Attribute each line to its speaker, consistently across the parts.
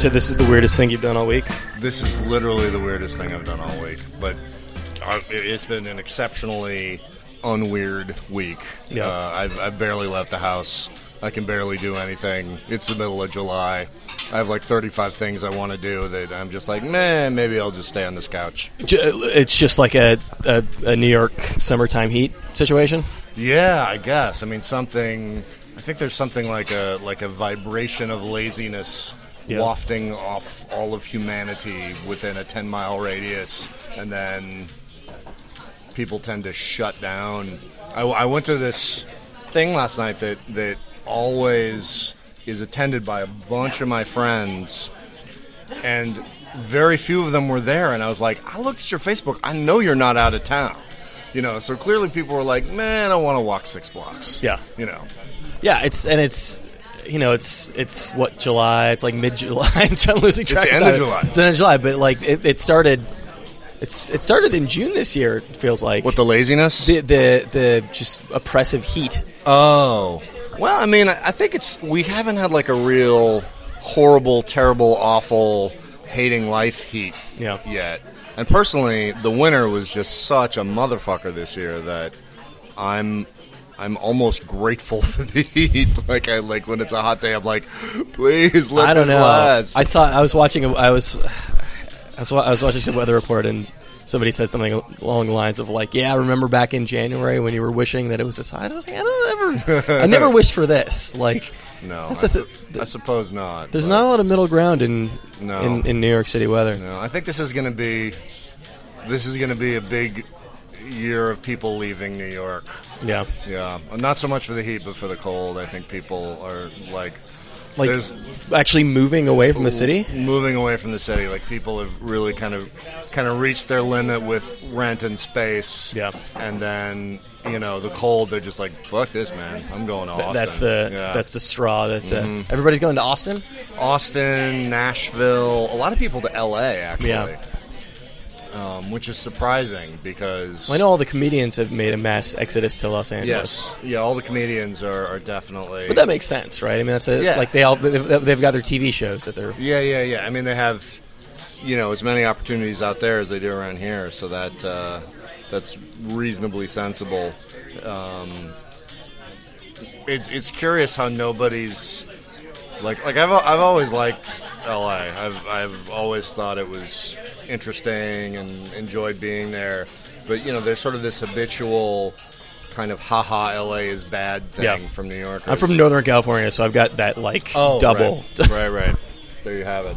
Speaker 1: said this is the weirdest thing you've done all week.
Speaker 2: This is literally the weirdest thing I've done all week, but uh, it- it's been an exceptionally unweird week.
Speaker 1: Yeah.
Speaker 2: Uh, I've, I've barely left the house. I can barely do anything. It's the middle of July. I have like 35 things I want to do that I'm just like, man, maybe I'll just stay on this couch.
Speaker 1: It's just like a, a, a New York summertime heat situation.
Speaker 2: Yeah, I guess. I mean, something. I think there's something like a like a vibration of laziness
Speaker 1: Yeah.
Speaker 2: wafting off all of humanity within a 10 mile radius, and then people tend to shut down. I, I went to this thing last night that that always is attended by a bunch of my friends, and very few of them were there. And I was like, I looked at your Facebook. I know you're not out of town. You know, so clearly people were like, "Man, I want to walk six blocks."
Speaker 1: Yeah.
Speaker 2: you know,
Speaker 1: Yeah, it's and it's you know it's it's what July. It's like mid July. I'm trying to losing track.
Speaker 2: the
Speaker 1: of
Speaker 2: end of. July.
Speaker 1: It's the end of July, but like it, it started. It's it started in June this year. It feels like
Speaker 2: with the laziness.
Speaker 1: the the, the just oppressive heat.
Speaker 2: Oh, well, I mean, I I think it's we haven't had like a real horrible, terrible, awful, hating life heat
Speaker 1: Yeah.
Speaker 2: yet. And personally, the winter was just such a motherfucker this year that I'm I'm almost grateful for the heat. Like I like when it's a hot day, I'm like, please let
Speaker 1: I don't know.
Speaker 2: last.
Speaker 1: I saw. I was watching. a- I was. I was, I was watching some weather report and somebody said something along the lines of like, "Yeah, I remember back in January when you were wishing that it was this hot." I was like, I don't ever. I never wished for this. Like,
Speaker 2: no, I, su-
Speaker 1: th-
Speaker 2: I suppose not.
Speaker 1: there's not a lot of middle ground in
Speaker 2: No.
Speaker 1: in, in New York City weather.
Speaker 2: No, I think this is going to be this is going to be a big year of people leaving New York.
Speaker 1: Yeah,
Speaker 2: Yeah, not so much for the heat, but for the cold. I think people are like
Speaker 1: like
Speaker 2: There's-
Speaker 1: actually moving away from the city.
Speaker 2: moving away from the city. Like people have really kind of kind of reached their limit with rent and space.
Speaker 1: Yeah.
Speaker 2: and then you know the cold. They're just like, fuck this, man. I'm going to Austin.
Speaker 1: That's the
Speaker 2: Yeah. Mm-hmm.
Speaker 1: that's the straw that uh, everybody's going to Austin.
Speaker 2: Austin, Nashville. A lot of people to L.A. actually.
Speaker 1: Yeah.
Speaker 2: Um, which is surprising because
Speaker 1: I know all the comedians have made a mass exodus to Los Angeles.
Speaker 2: Yes, yeah, all the comedians are, are definitely.
Speaker 1: But that makes sense, right? I mean, that's a,
Speaker 2: Yeah.
Speaker 1: like they all they've, they've got their TV shows that they're
Speaker 2: yeah, yeah, yeah. I mean, they have, you know, as many opportunities out there as they do around here, so that uh, that's reasonably sensible. Um, it's it's curious how nobody's like like I've I've always liked L.A. I've I've always thought it was interesting and enjoyed being there, but you know, there's sort of this habitual kind of haha LA is bad thing
Speaker 1: Yeah.
Speaker 2: from New York.
Speaker 1: I'm from Northern California, so I've got that like double.
Speaker 2: Oh, Right. right, right. There you have it.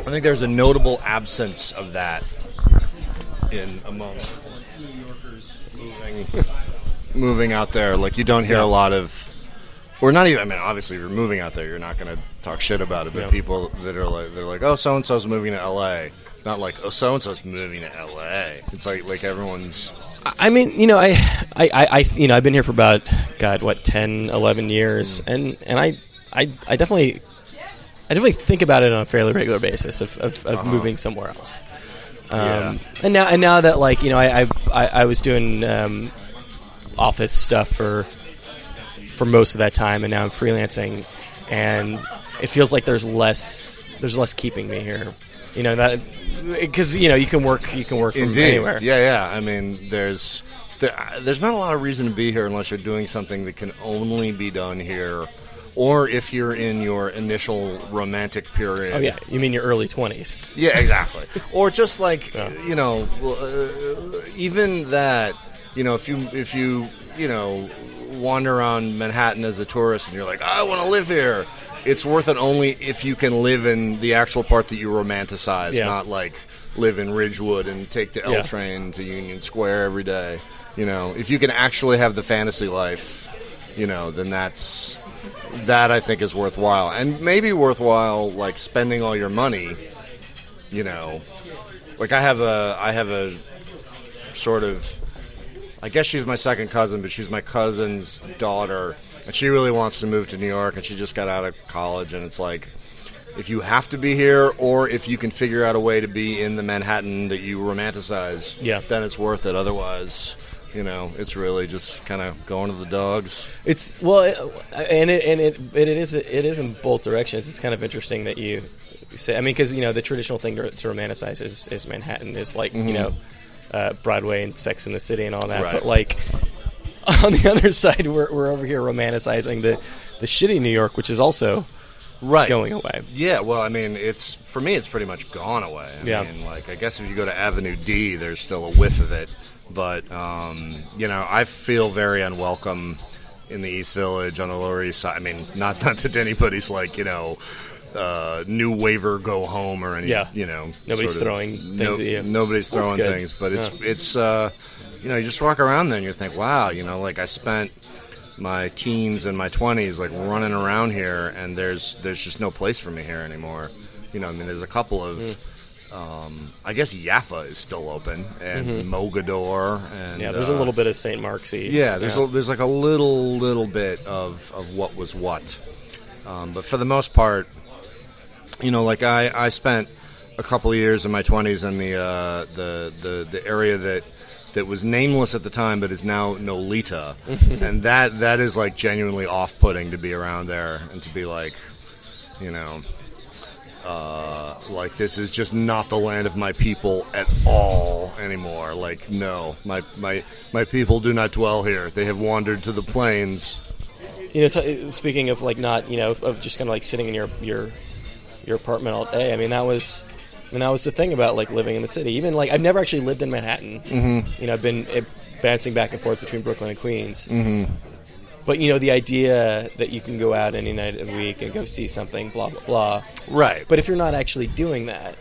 Speaker 2: I think there's a notable absence of that in among New Yorkers moving, moving out there. Like you don't hear
Speaker 1: Yeah.
Speaker 2: a lot of, or not even. I mean, obviously, if you're moving out there, you're not going to talk shit about it. But
Speaker 1: Yeah.
Speaker 2: people that are like, they're like, oh, so and so's moving to L.A. Not like, oh, so and so's moving to L.A. It's like like everyone's.
Speaker 1: I mean, you know, I, I, I, you know, I've been here for about God, what 10, 11 years, and and I, I, I definitely, I definitely think about it on a fairly regular basis of, of, of moving somewhere else. Um,
Speaker 2: Yeah.
Speaker 1: And now, and now that like you know, I, I, I was doing um, office stuff for for most of that time, and now I'm freelancing, and it feels like there's less there's less keeping me here. You know that because you know you can work you can work from
Speaker 2: Indeed.
Speaker 1: anywhere.
Speaker 2: Yeah, yeah. I mean, there's there, there's not a lot of reason to be here unless you're doing something that can only be done here, or if you're in your initial romantic period.
Speaker 1: Oh yeah, you mean your early twenties?
Speaker 2: Yeah, exactly. or just like
Speaker 1: Yeah.
Speaker 2: you know, uh, even that. You know, if you if you you know wander around Manhattan as a tourist and you're like, I want to live here. It's worth it only if you can live in the actual part that you romanticize,
Speaker 1: Yeah.
Speaker 2: not like live in Ridgewood and take the L
Speaker 1: Yeah.
Speaker 2: train to Union Square every day. You know, if you can actually have the fantasy life, you know, then that's that I think is worthwhile, and maybe worthwhile like spending all your money. You know, like I have a I have a sort of I guess she's my second cousin, but she's my cousin's daughter, and she really wants to move to New York, and she just got out of college, and it's like if you have to be here, or if you can figure out a way to be in the Manhattan that you romanticize,
Speaker 1: Yeah.
Speaker 2: then it's worth it. Otherwise, You know, it's really just kind of going to the dogs.
Speaker 1: It's well, it, and it and it it is it is in both directions. It's kind of interesting that you say. I mean, because you know the traditional thing to, to romanticize is, is Manhattan is like you know uh, Broadway and Sex in the City and all that.
Speaker 2: Right.
Speaker 1: But like on the other side, we're we're over here romanticizing the the shitty New York, which is also
Speaker 2: Right.
Speaker 1: going away.
Speaker 2: Yeah, well, I mean, it's for me, it's pretty much gone away. I
Speaker 1: Yeah.
Speaker 2: mean, like I guess if you go to Avenue D, there's still a whiff of it, but um, you know, I feel very unwelcome in the East Village on the Lower East Side. I mean, not not that anybody's like you know. Uh, new waiver, go home, or any,
Speaker 1: Yeah.
Speaker 2: you know,
Speaker 1: Nobody's
Speaker 2: sort of-
Speaker 1: throwing things at you.
Speaker 2: Nobody's throwing things, but it's
Speaker 1: Yeah.
Speaker 2: it's uh, you know, you just walk around there and you think, wow, you know, like I spent my teens and my 20s like running around here and there's there's just no place for me here anymore you know i mean there's a couple of
Speaker 1: Mm.
Speaker 2: um, i guess Yaffa is still open and mogador and
Speaker 1: Mm-hmm. Yeah, there's a
Speaker 2: uh,
Speaker 1: little bit of St. Marksy.
Speaker 2: yeah there's A, there's like a little little bit of of what was what um, but for the most part you know like i i spent a couple of years in my 20s in the uh, the the the area that that was nameless at the time, but is now Nolita, and that that is like genuinely off-putting to be around there and to be like, you know, uh, like this is just not the land of my people at all anymore. Like, no, my my my people do not dwell here. They have wandered to the plains.
Speaker 1: you know, t- speaking of like not, you know, of just kind of like sitting in your your your apartment all day. I mean, that was, Mean, that was the thing about like living in the city. Even like I've never actually lived in Manhattan. Mm-hmm. You know, I've been eh, bouncing back and forth between Brooklyn and Queens. Mm-hmm. But you know, the idea that you can go out any night of the week and go see something, blah blah blah.
Speaker 2: Right,
Speaker 1: But if you're not actually doing that,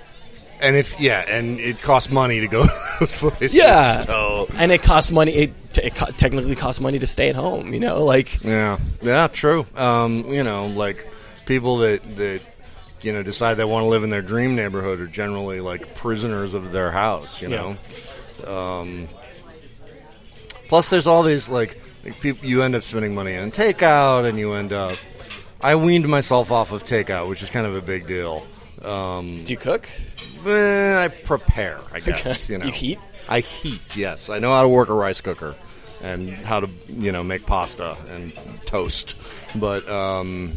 Speaker 2: and if yeah, and it costs money to go to those places.
Speaker 1: yeah,
Speaker 2: so
Speaker 1: and it costs money. It, t- it co- technically costs money to stay at home. You know, like
Speaker 2: Yeah, yeah, true. Um, you know, like people that that you know decide they want to live in their dream neighborhood are generally like prisoners of their house. You
Speaker 1: Yeah.
Speaker 2: know. Um, plus, there's all these like, you end up spending money on takeout, and you end up. I weaned myself off of takeout, which is kind of a big deal. Um,
Speaker 1: do you cook?
Speaker 2: eh, I prepare, I guess. You know,
Speaker 1: You heat?
Speaker 2: I heat. Yes, I know how to work a rice cooker and how to you know make pasta and toast. But um,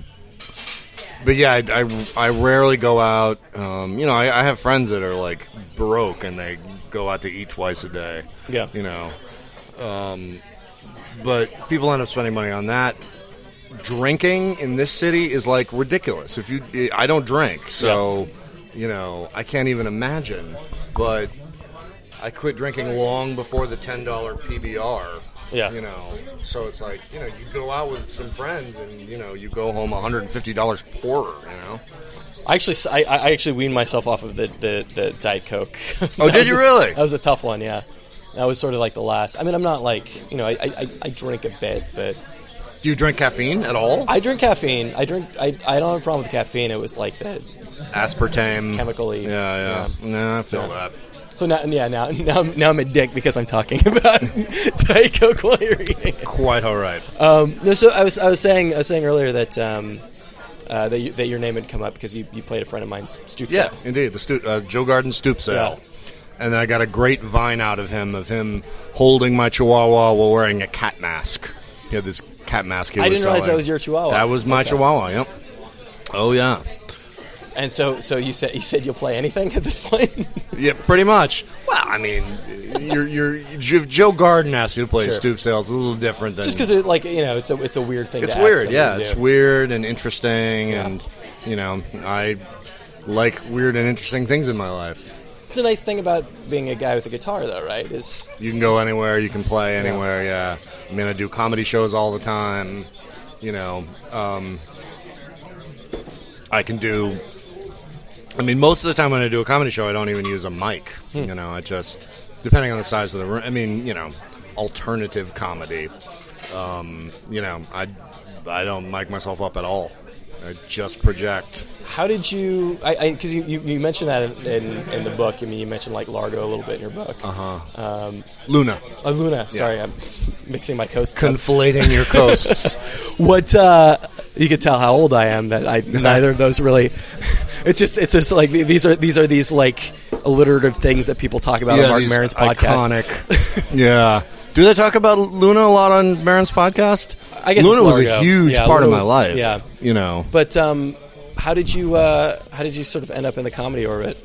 Speaker 2: but yeah, I, I, I rarely go out. Um, you know, I, I have friends that are like broke and they go out to eat twice a day.
Speaker 1: Yeah.
Speaker 2: You know, um, but people end up spending money on that. Drinking in this city is like ridiculous. If you, I don't drink, so you know, I can't even imagine. But I quit drinking long before the ten dollar PBR.
Speaker 1: Yeah.
Speaker 2: You know, so it's like you know, you go out with some friends and you know, you go home one hundred and fifty dollars poorer, You know.
Speaker 1: I actually, I, I actually weaned myself off of the, the, the Diet Coke.
Speaker 2: Oh, did you
Speaker 1: a-
Speaker 2: really?
Speaker 1: That was a tough one, yeah. That was sort of like the last. I mean, I'm not like you know, I, I, I drink a bit, but
Speaker 2: Do you drink caffeine at all?
Speaker 1: I drink caffeine. I drink. I, I don't have a problem with caffeine. It was like the
Speaker 2: Aspartame.
Speaker 1: chemically.
Speaker 2: Yeah, yeah. No, I feel that.
Speaker 1: So now, yeah, now, now, now I'm a dick because I'm talking about Coke while you're eating.
Speaker 2: Quite all right.
Speaker 1: Um, no, so I was, I was saying, I was saying earlier that um, uh, that, you, that your name had come up because you, you played a friend of mine's stoop
Speaker 2: Yeah,
Speaker 1: set.
Speaker 2: indeed. The stu- uh, Joe Garden stoop sale.
Speaker 1: Yeah.
Speaker 2: And then I got a great vine out of him of him holding my chihuahua while wearing a cat mask. He had this cat mask. He
Speaker 1: I didn't realize
Speaker 2: selling.
Speaker 1: that was your chihuahua.
Speaker 2: That was my
Speaker 1: Okay.
Speaker 2: chihuahua. Yep. Oh yeah.
Speaker 1: And so, so you said you said you'll play anything at this point.
Speaker 2: Yeah, pretty much. Well, I mean, you're, you're, if Joe Garden asks you to play
Speaker 1: Sure.
Speaker 2: a stoop sale, it's a little different than
Speaker 1: Just because it, like, you know, it's a it's a weird thing.
Speaker 2: It's weird, yeah. It's
Speaker 1: do.
Speaker 2: weird and interesting,
Speaker 1: Yeah.
Speaker 2: and you know, I like weird and interesting things in my life.
Speaker 1: It's a nice thing about being a guy with a guitar, though, right? Is
Speaker 2: You can go anywhere, you can play anywhere. Yeah, I mean, I do comedy shows all the time. You know, um, I can do. I mean, most of the time when I do a comedy show, I don't even use a mic.
Speaker 1: Hmm.
Speaker 2: You know, I just depending on the size of the room. I mean, you know, alternative comedy. Um, you know, I I don't mic myself up at all. I just project.
Speaker 1: how did you? I because you, you, you mentioned that in, in, in the book. I mean, you mentioned like Largo a little bit in your book. Uh huh. Um,
Speaker 2: Luna,
Speaker 1: uh, Luna. Sorry, I'm mixing my coasts. up.
Speaker 2: conflating your coasts.
Speaker 1: What uh, you could tell how old I am that I neither of those really. It's just it's just like these are these are these like alliterative things that people talk about on
Speaker 2: Marc
Speaker 1: Maron's podcast.
Speaker 2: Iconic. yeah. Do they talk about Luna a lot on Maron's podcast?
Speaker 1: I guess
Speaker 2: Luna was a huge
Speaker 1: Yeah,
Speaker 2: part
Speaker 1: Luna
Speaker 2: of my
Speaker 1: was-
Speaker 2: life.
Speaker 1: yeah.
Speaker 2: you know.
Speaker 1: But um, how did you uh, how did you sort of end up in the comedy orbit?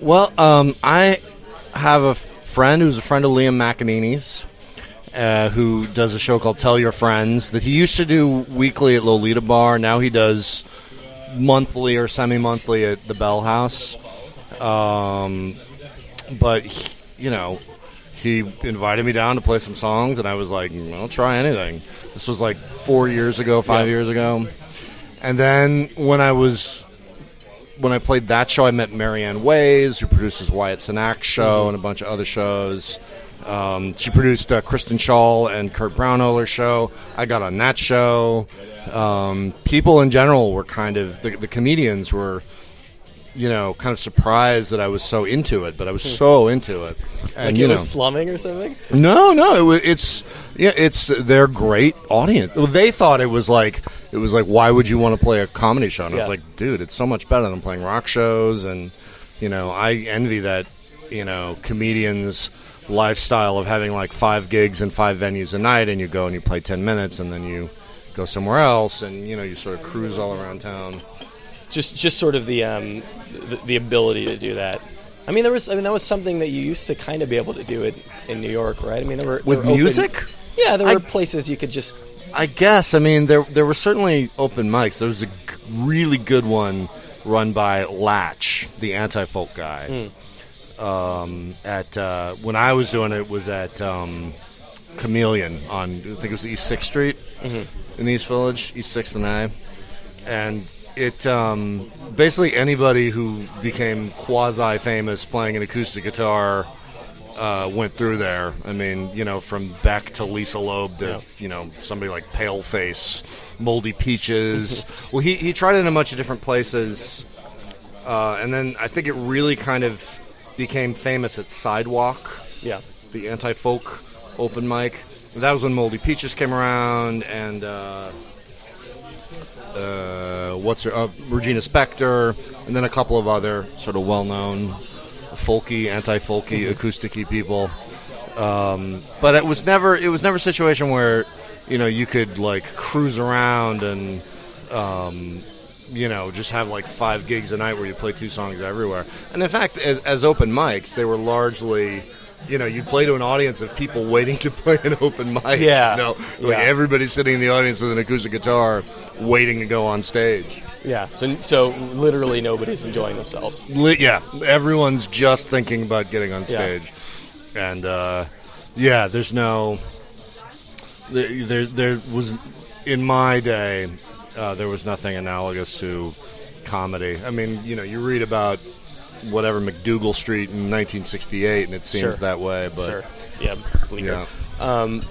Speaker 2: Well, um, I have a friend who's a friend of Liam McEneaney's, uh, who does a show called Tell Your Friends that he used to do weekly at Lolita Bar. Now he does monthly or semi-monthly at the Bell House. Um, but he- you know, he invited me down to play some songs, and I was like, "Mm, "I'll try anything." This was like four years ago, five
Speaker 1: Yeah.
Speaker 2: years ago, and then when I was when I played that show, I met Marianne Ways, who produces Wyatt Cenac show and a bunch of other shows. Um, she produced uh, Kristen Schaal and Kurt Braunohler show. I got on that show. Um, people in general were kind of the, the comedians were, you know, kind of surprised that I was so into it, but I was so into it. And
Speaker 1: Like
Speaker 2: you
Speaker 1: it
Speaker 2: know,
Speaker 1: was slumming or something?
Speaker 2: no, no, it was, it's yeah, it's they're great audience. Well, they thought it was like it was like why would you want to play a comedy show? And I
Speaker 1: Yeah.
Speaker 2: was like, dude, it's so much better than playing rock shows. And you know, I envy that you know comedians lifestyle of having like five gigs and five venues a night, and you go and you play ten minutes, and then you go somewhere else, and you know you sort of cruise all around town.
Speaker 1: Just just sort of the um, the, the ability to do that. I mean, there was. I mean, that was something that you used to kind of be able to do it in New York, right? I mean, there were there
Speaker 2: With
Speaker 1: were open-
Speaker 2: music?
Speaker 1: yeah, there
Speaker 2: I-
Speaker 1: were places you could just.
Speaker 2: I guess. I mean, there there were certainly open mics. There was a g- really good one run by Lach, the anti-folk guy. Um, at uh, when I was doing it, it was at um, Chameleon on I think it was East Sixth Street in East Village, East Sixth and I, and it um, basically anybody who became quasi famous playing an acoustic guitar uh, went through there. I mean, you know, from Beck to Lisa Loeb to
Speaker 1: Yeah.
Speaker 2: you know somebody like Paleface, Moldy Peaches. well, he he tried it in a bunch of different places, uh, and then I think it really kind of became famous at Sidewalk,
Speaker 1: Yeah.
Speaker 2: the anti-folk open mic. That was when Moldy Peaches came around, and uh, uh, what's her uh, Regina Spektor, and then a couple of other sort of well-known folky, anti-folky, acousticy people. Um, but it was never it was never a situation where you know you could like cruise around and um, you know just have like five gigs a night where you play two songs everywhere. And in fact, as, as open mics, they were largely. You know, you'd play to an audience of people waiting to play an open mic.
Speaker 1: Yeah.
Speaker 2: You know, like
Speaker 1: Yeah.
Speaker 2: everybody's sitting in the audience with an acoustic guitar, waiting to go on stage.
Speaker 1: Yeah. So so literally nobody's enjoying themselves.
Speaker 2: Li- yeah, everyone's just thinking about getting on stage. Yeah. and uh, yeah, there's no. There, there, there was in my day, uh, there was nothing analogous to comedy. I mean, you know, you read about whatever MacDougal Street in 1968, and it seems
Speaker 1: Sure.
Speaker 2: that way. But
Speaker 1: sure. Yeah. Bleecker.
Speaker 2: yeah,
Speaker 1: Um,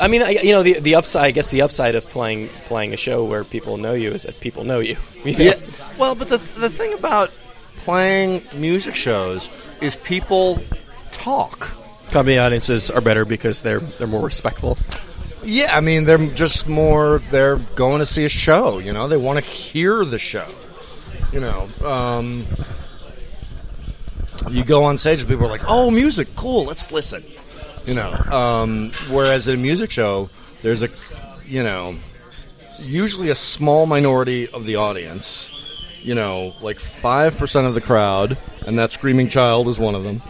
Speaker 1: I mean, I, you know, the the upside. I guess the upside of playing playing a show where people know you is that people know you. You know?
Speaker 2: yeah. Well, but the the thing about playing music shows is people talk.
Speaker 1: Comedy audiences are better because they're they're more respectful.
Speaker 2: Yeah, I mean they're just more they're going to see a show, you know. They want to hear the show. You know, um, you go on stage and people are like, "Oh, music, cool, let's listen." You know, um, whereas at a music show, there's a, you know, usually a small minority of the audience. You know, like five percent of the crowd, and that screaming child is one of them.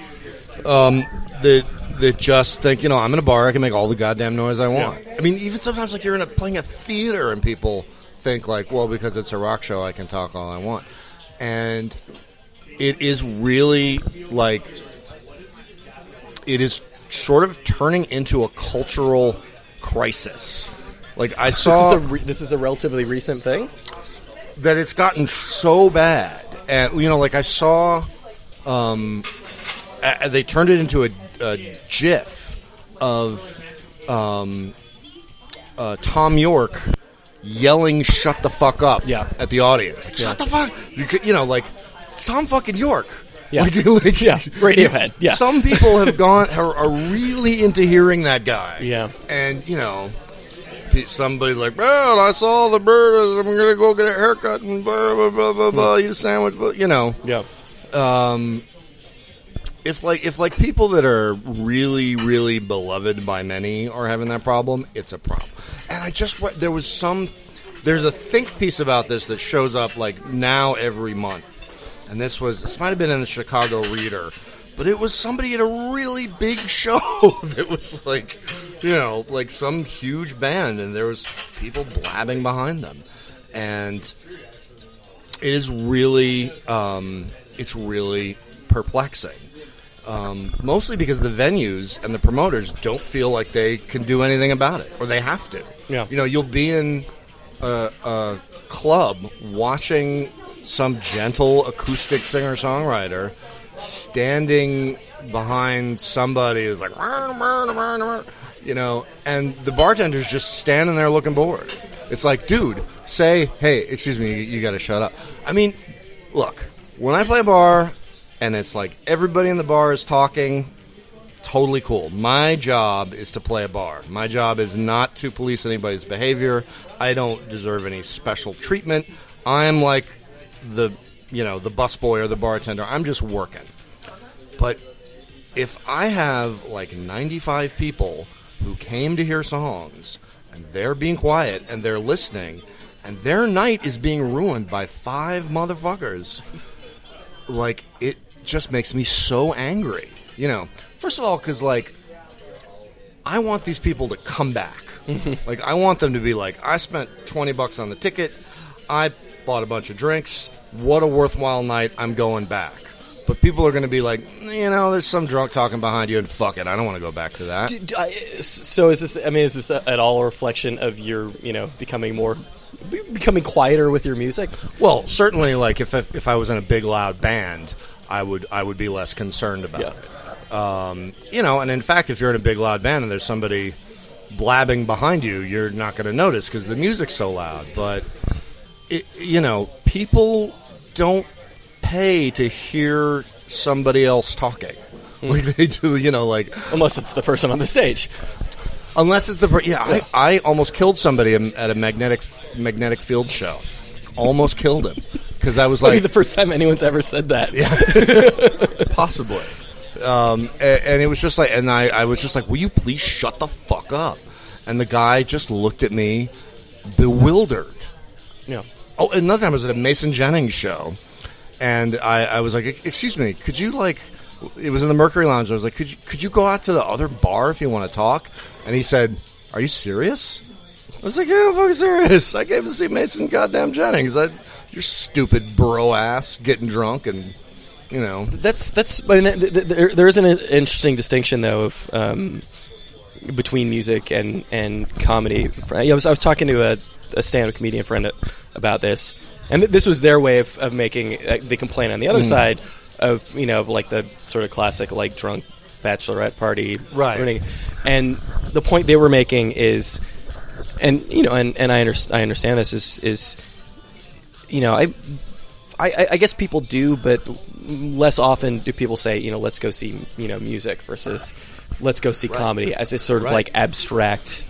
Speaker 2: Um, that that just think, you know, I'm in a bar, I can make all the goddamn noise I want. I mean, even sometimes like you're in a playing a theater, and people think like, well, because it's a rock show, I can talk all I want, and it is really like it is sort of turning into a cultural crisis. Like I
Speaker 1: This
Speaker 2: saw
Speaker 1: is a re- this is a relatively recent thing.
Speaker 2: that it's gotten so bad, and you know, like I saw, um, uh, they turned it into a, a GIF of um, uh, Thom Yorke yelling "Shut the fuck up!"
Speaker 1: Yeah.
Speaker 2: at the audience. Like, Shut the fuck! You could, you know, like Thom fucking Yorke.
Speaker 1: Yeah.
Speaker 2: Like, like-
Speaker 1: Yeah. Radiohead. Yeah.
Speaker 2: Some people have gone are, are really into hearing that guy.
Speaker 1: Yeah.
Speaker 2: And you know, somebody's like, "Well, I saw the bird. I'm gonna go get a haircut and blah blah blah blah, blah eat a sandwich." But you know,
Speaker 1: Yeah.
Speaker 2: um, if like if like people that are really really beloved by many are having that problem, it's a problem. And I just there was some there's a think piece about this that shows up like now every month, and this was this might have been in the Chicago Reader, but it was somebody at a really big show that was like you know like some huge band, and there was people blabbing behind them, and it is really um, it's really perplexing. Um, mostly because the venues and the promoters don't feel like they can do anything about it, or they have to.
Speaker 1: Yeah.
Speaker 2: You know, you'll be in a, a club watching some gentle acoustic singer songwriter standing behind somebody who's like, you know, and the bartender's just standing there looking bored. It's like, dude, say, hey, excuse me, you, you got to shut up. I mean, look, when I play a bar and it's like everybody in the bar is talking, totally cool. My job is to play a bar. My job is not to police anybody's behavior. I don't deserve any special treatment. I'm like the, you know, the busboy or the bartender. I'm just working. But if I have like 95 people who came to hear songs and they're being quiet and they're listening and their night is being ruined by five motherfuckers, like it just makes me so angry. You know, first of all, because like I want these people to come back. like I want them to be like, I spent 20 bucks on the ticket, I bought a bunch of drinks. What a worthwhile night! I'm going back. But people are going to be like, you know, there's some drunk talking behind you, and fuck it, I don't want to go back to that.
Speaker 1: Do- do I- So is this? I mean, is this at all a reflection of your, you know, becoming more, be- becoming quieter with your music?
Speaker 2: Well, certainly, like if, if I was in a big loud band, I would I would be less concerned about
Speaker 1: Yeah.
Speaker 2: it. Um, you know, and in fact, if you're in a big loud band and there's somebody blabbing behind you, you're not going to notice because the music's so loud. But it, you know, people don't pay to hear somebody else talking. Like they do, you know, like
Speaker 1: Unless it's the person on the stage.
Speaker 2: Unless it's the per- yeah, I, I almost killed somebody at a magnetic magnetic field show. Almost killed him because I was like
Speaker 1: the first time anyone's ever said that.
Speaker 2: Yeah, possibly, um, a- and, it was just like, and I, I was just like, will you please shut the fuck up? And the guy just looked at me, bewildered.
Speaker 1: Yeah.
Speaker 2: Oh, another time I was at a Mason Jennings show, and I, I was like, "Excuse me, could you like?" It was in the Mercury Lounge. I was like, "Could you could you go out to the other bar if you want to talk?" And he said, "Are you serious?" I was like, "Yeah, I'm fucking serious. I came to see Mason goddamn Jennings. That you're stupid bro ass getting drunk and you know."
Speaker 1: That's that's. I mean, th- th- there, there is an interesting distinction though of um, between music and and comedy. I was I was talking to a, a stand-up comedian friend about this, and th- this was their way of, of making uh, the complaint on the other side of you know of like the sort of classic like drunk bachelorette party
Speaker 2: Right.
Speaker 1: And the point they were making is, and you know, and, and I, underst- I understand this is is you know I I, I guess people do, but less often do people say, you know, let's go see, you know, music versus let's go see comedy as this sort of
Speaker 2: Right.
Speaker 1: like abstract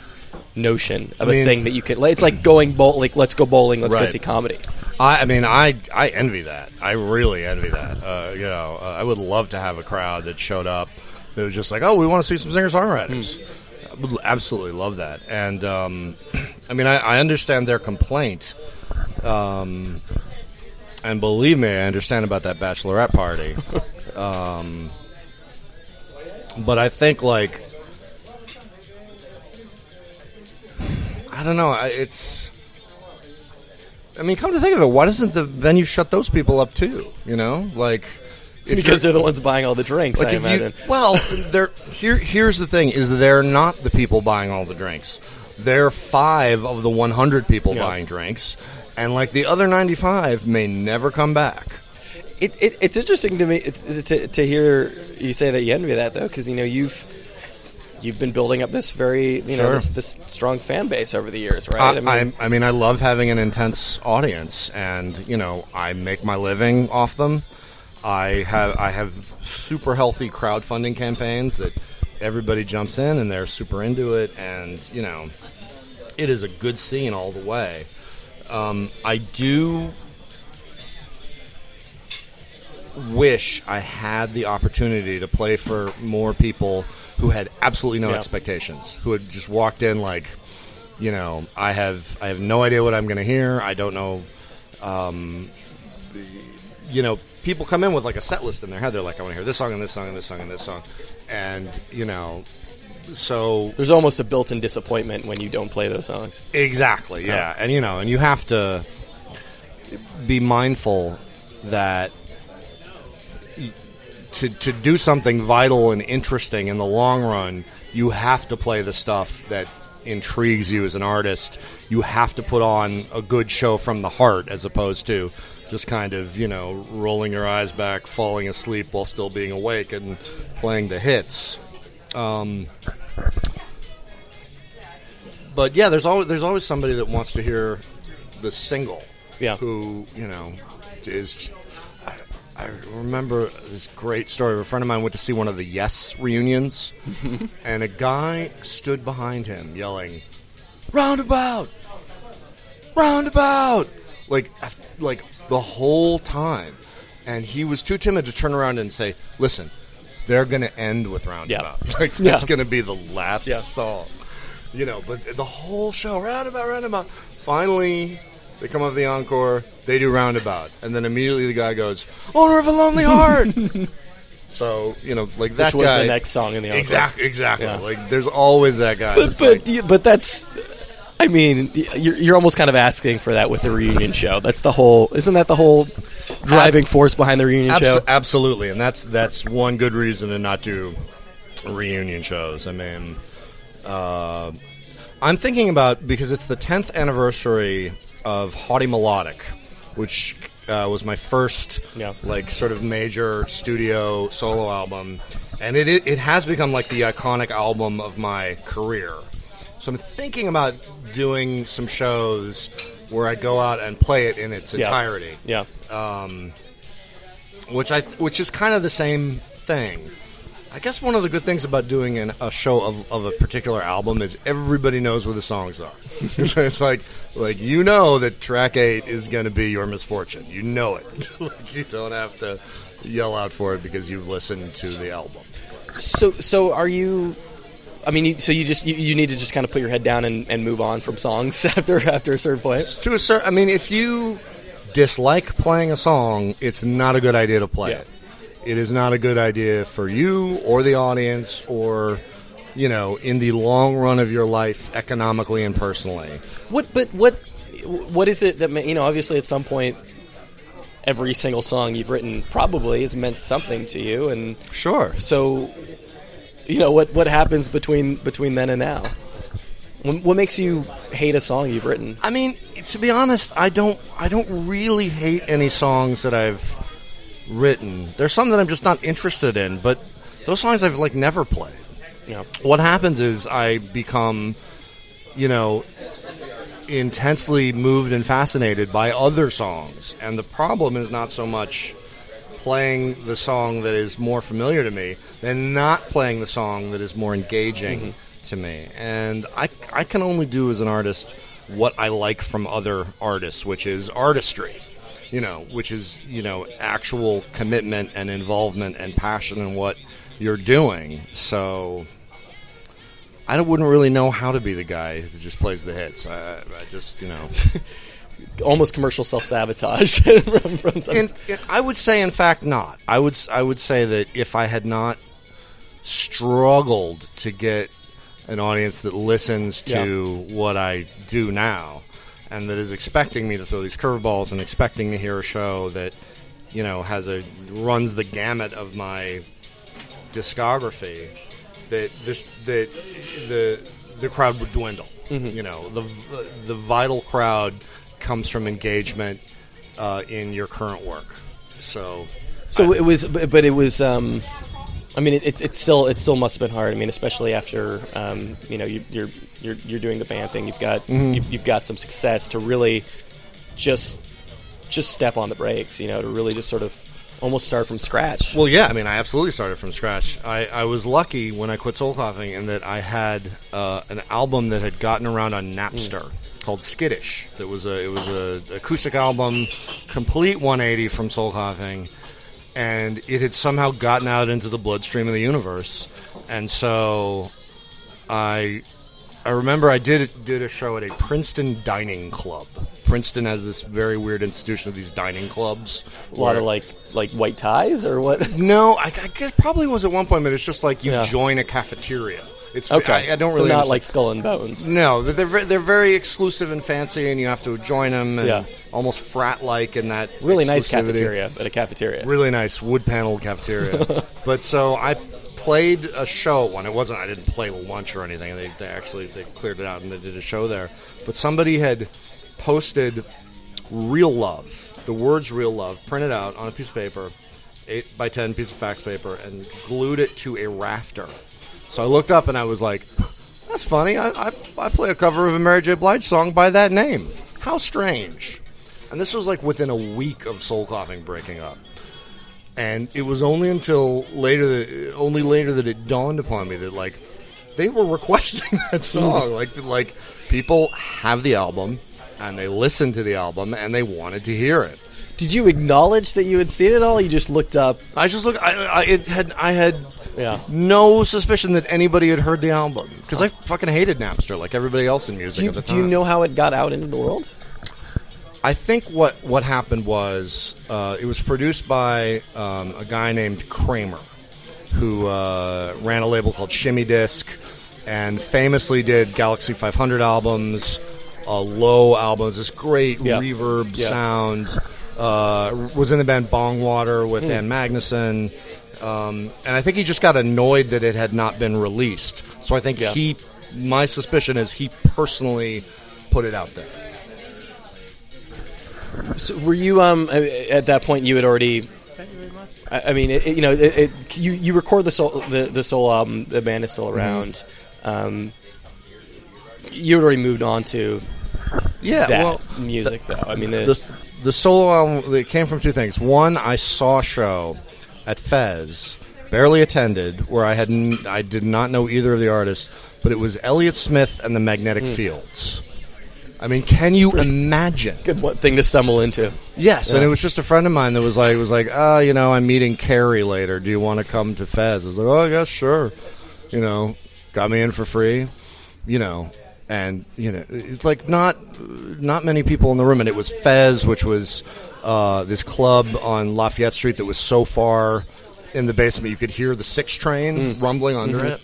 Speaker 1: notion of
Speaker 2: I
Speaker 1: a
Speaker 2: mean-
Speaker 1: thing that you can. It's like going bowl, like let's go bowling, let's go see comedy.
Speaker 2: I, I mean, I I envy that. I really envy that. Uh, you know, uh, I would love to have a crowd that showed up that was just like, oh, we want to see some singer songwriters. I would absolutely love that. And um, I mean, I, I understand their complaint. Um, and believe me, I understand about that bachelorette party. um, but I think like I don't know. I- It's I mean, come to think of it, why doesn't the venue shut those people up too? You know, like
Speaker 1: because they're the ones buying all the drinks. I
Speaker 2: like you
Speaker 1: imagine.
Speaker 2: well, they're here. Here's the thing: is they're not the people buying all the drinks. They're five of the 100 people
Speaker 1: Yeah.
Speaker 2: buying drinks, and like the other 95 may never come back.
Speaker 1: It, it, it's interesting to me it's, to, to hear you say that you envy that though, because you know you've you've been building up this very you know
Speaker 2: Sure.
Speaker 1: this, this strong fan base over the years, right?
Speaker 2: I, I, I mean, I love having an intense audience, and you know, I make my living off them. I have I have super healthy crowdfunding campaigns that everybody jumps in and they're super into it, and you know, it is a good scene all the way. Um, I do. wish I had the opportunity to play for more people who had absolutely no
Speaker 1: Yeah.
Speaker 2: expectations, who had just walked in like, you know, I have I have no idea what I'm going to hear. I don't know. Um, you know, people come in with like a set list in their head. They're like, I want to hear this song and this song and this song and this song, and you know, so
Speaker 1: There's almost a built-in disappointment when you don't play those songs.
Speaker 2: Exactly. Yeah, and you know, and you have to be mindful that y- to to do something vital and interesting in the long run, you have to play the stuff that intrigues you as an artist. You have to put on a good show from the heart, as opposed to just kind of you know rolling your eyes back, falling asleep while still being awake, and playing the hits. Um, but yeah, there's always there's always somebody that wants to hear the single.
Speaker 1: Yeah.
Speaker 2: Who you know is. I, I remember this great story. A friend of mine went to see one of the Yes reunions, and a guy stood behind him yelling, "Roundabout, roundabout!" Like, like the whole time, and he was too timid to turn around and say, "Listen, they're going to end with roundabout. Like
Speaker 1: Yeah.
Speaker 2: that's going to be the last
Speaker 1: Yeah.
Speaker 2: song." you know, but the whole show, roundabout, roundabout. Finally, they come up the encore, they do roundabout, and then immediately the guy goes, "Owner of a Lonely Heart." so you know, like that
Speaker 1: Which was
Speaker 2: guy.
Speaker 1: the next song in the encore.
Speaker 2: exactly, exactly.
Speaker 1: Yeah.
Speaker 2: Like there's always that guy.
Speaker 1: But but
Speaker 2: like,
Speaker 1: but that's. I mean, you're, you're almost kind of asking for that with the reunion show. That's the whole. Isn't that the whole driving force behind the reunion
Speaker 2: abso-
Speaker 1: show?
Speaker 2: absolutely, and that's that's one good reason to not do reunion shows. I mean, uh, I'm thinking about because it's the 10th anniversary of Haughty Melodic, which uh, was my first
Speaker 1: Yeah.
Speaker 2: like sort of major studio solo album, and it, it it has become like the iconic album of my career. So I'm thinking about doing some shows where I go out and play it in its
Speaker 1: Yeah.
Speaker 2: entirety
Speaker 1: Yeah.
Speaker 2: Um, which I which is kind of the same thing. I guess one of the good things about doing an, a show of, of a particular album is everybody knows where the songs are. so it's like like you know that track eight is going to be your misfortune. You know it. like you don't have to yell out for it because you've listened to the album.
Speaker 1: So so are you? I mean, you, so you just you, you need to just kind of put your head down and, and move on from songs after after a certain point.
Speaker 2: To a certain, I mean, if you dislike playing a song, it's not a good idea to play
Speaker 1: Yeah.
Speaker 2: it. It is not a good idea for you or the audience or, you know, in the long run of your life, economically and personally.
Speaker 1: What but what what is it that you know? Obviously, at some point, every single song you've written probably has meant something to you, and
Speaker 2: Sure.
Speaker 1: so you know what what happens between between then and now. What, what makes you hate a song you've written?
Speaker 2: I mean, to be honest, I don't. I don't really hate any songs that I've written. There's some that I'm just not interested in, but those songs I've like never played.
Speaker 1: You know,
Speaker 2: what happens is I become, you know, intensely moved and fascinated by other songs. And the problem is not so much playing the song that is more familiar to me than not playing the song that is more engaging mm-hmm. to me. And I, I can only do as an artist what I like from other artists, which is artistry. You know, which is, you know, actual commitment and involvement and passion in what you're doing. So I wouldn't really know how to be the guy that just plays the hits. I, I just, you know.
Speaker 1: almost commercial self sabotage from, from
Speaker 2: And, and I would say, in fact, not. I would I would say that if I had not struggled to get an audience that listens to what I do now, and that is expecting me to throw these curveballs and expecting to hear a show that you know has a runs the gamut of my discography, that this that the the crowd would dwindle. Mm-hmm. You know, the the vital crowd comes from engagement uh, in your current work. So
Speaker 1: So it was, but it was. Um, I mean, it, it, still it still must have been hard. I mean, especially after um, you know you, you're you're you're doing the band thing. You've got you've, you've got some success to really just just step on the brakes. You know, to really just sort of almost start from scratch.
Speaker 2: Well, yeah, I mean, I absolutely started from scratch. I, I was lucky when I quit soul coughing in that I had uh, an album that had gotten around on Napster called Skittish. That was a it was a acoustic album, complete 180 from soul coughing, and it had somehow gotten out into the bloodstream of the universe, and so I I remember I did did a show at a Princeton dining club. Princeton has this very weird institution of these dining clubs.
Speaker 1: A lot of like like white ties or what?
Speaker 2: no, I, I guess probably was at one point, but it's just like you
Speaker 1: Yeah.
Speaker 2: join a cafeteria. It's
Speaker 1: Okay,
Speaker 2: I, I don't
Speaker 1: so
Speaker 2: really
Speaker 1: not
Speaker 2: understand-
Speaker 1: like Skull and Bones.
Speaker 2: no, they're they're very exclusive and fancy, and you have to join them. And
Speaker 1: Yeah.
Speaker 2: almost frat like in that
Speaker 1: Really nice cafeteria, but a cafeteria.
Speaker 2: Really nice wood paneled cafeteria. but so I played a show at one. It wasn't. I didn't play lunch or anything. They, they actually they cleared it out and they did a show there. But somebody had posted "real love," the words "real love" printed out on a piece of paper, eight by ten piece of fax paper, and glued it to a rafter. So I looked up and I was like, "That's funny. I, I, I play a cover of a Mary J. Blige song by that name. How strange." And this was like within a week of Soul Coughing breaking up and it was only until later that only later that it dawned upon me that like they were requesting that song like like people have the album and they listened to the album and they wanted to hear it
Speaker 1: Did you acknowledge that you had seen it all? You just looked up.
Speaker 2: i just look i, I it had i had
Speaker 1: Yeah.
Speaker 2: no suspicion that anybody had heard the album because i fucking hated napster like everybody else in music
Speaker 1: Do you,
Speaker 2: at the
Speaker 1: do you know how it got out into the world?
Speaker 2: I think what what happened was uh, it was produced by um, a guy named Kramer, who uh, ran a label called Shimmy Disc, and famously did Galaxie 500 albums, uh, low albums, this great
Speaker 1: Yeah.
Speaker 2: reverb
Speaker 1: Yeah.
Speaker 2: sound. Uh, was in the band Bongwater with Ann Magnuson. Um, and I think he just got annoyed that it had not been released. So I think
Speaker 1: Yeah.
Speaker 2: he, my suspicion is he personally put it out there.
Speaker 1: So were you um at that point? You had already. I, I mean, it, you know, it, it, you you record the soul the the soul album. The band is still
Speaker 2: Mm-hmm.
Speaker 1: around. Um, you had already moved on to
Speaker 2: Yeah,
Speaker 1: that
Speaker 2: well,
Speaker 1: music, though. I mean, the,
Speaker 2: the the solo album it came from two things. One, I saw a show at Fez, barely attended, where I had n- I did not know either of the artists, but it was Elliott Smith and the Magnetic
Speaker 1: Hmm.
Speaker 2: Fields. I mean, can you imagine?
Speaker 1: good one thing to stumble into.
Speaker 2: Yes, and it was just a friend of mine that was like, was like, ah, you know, I'm meeting Carrie later. Do you want to come to Fez? I was like, oh, I guess sure. You know, got me in for free. You know, and you know, it's like not not many people in the room, and it was Fez, which was uh, this club on Lafayette Street that was so far in the basement you could hear the six train rumbling under it.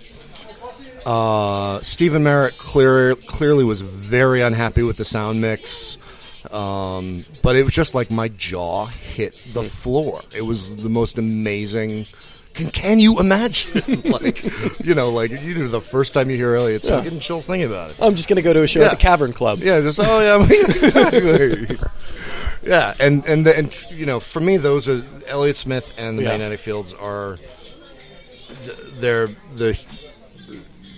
Speaker 2: Uh, Stephin Merritt clear, clearly was very unhappy with the sound mix. Um, but it was just like my jaw hit the floor. It was the most amazing. Can, can you imagine? like, you know, like you know, the first time you hear Elliott, so
Speaker 1: Yeah.
Speaker 2: I'm getting chills thinking about it.
Speaker 1: I'm just going to go to a show
Speaker 2: Yeah.
Speaker 1: at the Cavern Club.
Speaker 2: Yeah, just oh yeah, exactly. Yeah, and and the, and you know, for me, those are Elliott Smith and the
Speaker 1: Yeah.
Speaker 2: Magnetic Fields are th- they're the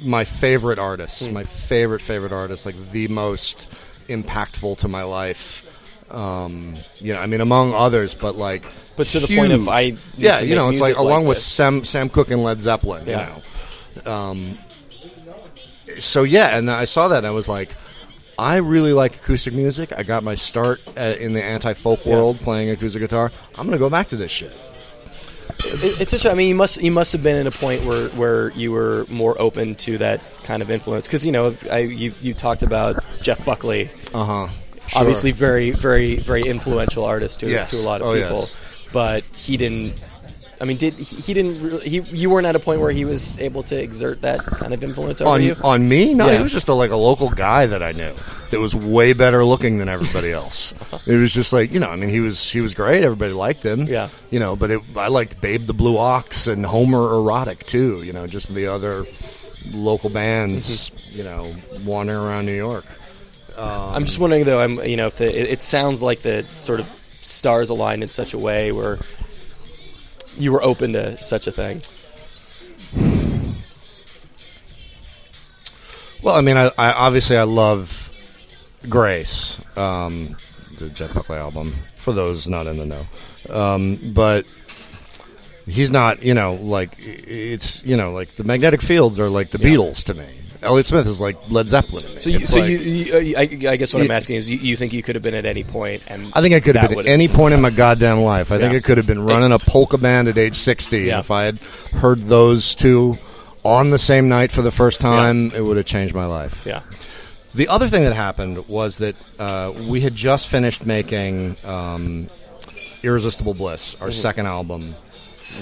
Speaker 2: my favorite artists,
Speaker 1: Hmm.
Speaker 2: my favorite favorite artists, like the most impactful to my life. Um, you know, I mean, among others, but like,
Speaker 1: But to the point of. I
Speaker 2: yeah, you know, it's like
Speaker 1: like
Speaker 2: along with
Speaker 1: this.
Speaker 2: Sam Sam Cooke and Led Zeppelin,
Speaker 1: Yeah.
Speaker 2: you know. Um, so yeah, and I saw that and I was like, I really like acoustic music. I got my start uh in the anti folk
Speaker 1: Yeah.
Speaker 2: world playing acoustic guitar. I'm gonna go back to this shit.
Speaker 1: It, it's such. I mean, you must you must have been at a point where, where you were more open to that kind of influence because you know I, you you talked about Jeff Buckley,
Speaker 2: Uh huh.
Speaker 1: obviously very very very influential artist to
Speaker 2: Yes.
Speaker 1: to a lot of
Speaker 2: Oh,
Speaker 1: people,
Speaker 2: yes.
Speaker 1: but he didn't. I mean, did he, he didn't? Really, he you weren't at a point where he was able to exert that kind of influence over
Speaker 2: on
Speaker 1: you.
Speaker 2: on me. No,
Speaker 1: Yeah.
Speaker 2: he was just a, like a local guy that I knew that was way better looking than everybody else. it was just like you know, I mean, he was he was great. Everybody liked him.
Speaker 1: Yeah.
Speaker 2: you know, but it, I liked Babe the Blue Ox and Homer Erotic too. You know, just the other local bands.
Speaker 1: Mm-hmm.
Speaker 2: you know, wandering around New York.
Speaker 1: I'm just wondering though. I'm you know if the, it, it sounds like the sort of stars aligned in such a way where you were open to such a thing.
Speaker 2: Well, I mean, I, I obviously I love Grace, um, the Jeff Buckley album. For those not in the know, um, but he's not. You know, like it's you know like the Magnetic Fields are like the Beatles to me. Elliott Smith is like Led Zeppelin.
Speaker 1: So, you, so
Speaker 2: like-
Speaker 1: you, you, I, I guess what I'm asking is, you, think you could have been at any point? and
Speaker 2: I think I could have been at any point in my goddamn life. I think
Speaker 1: Yeah.
Speaker 2: I could have been running a polka band at age 60.
Speaker 1: Yeah.
Speaker 2: And if I had heard those two on the same night for the first time, it would have changed my life.
Speaker 1: Yeah,
Speaker 2: The other thing that happened was that uh, we had just finished making um, Irresistible Bliss, our second album,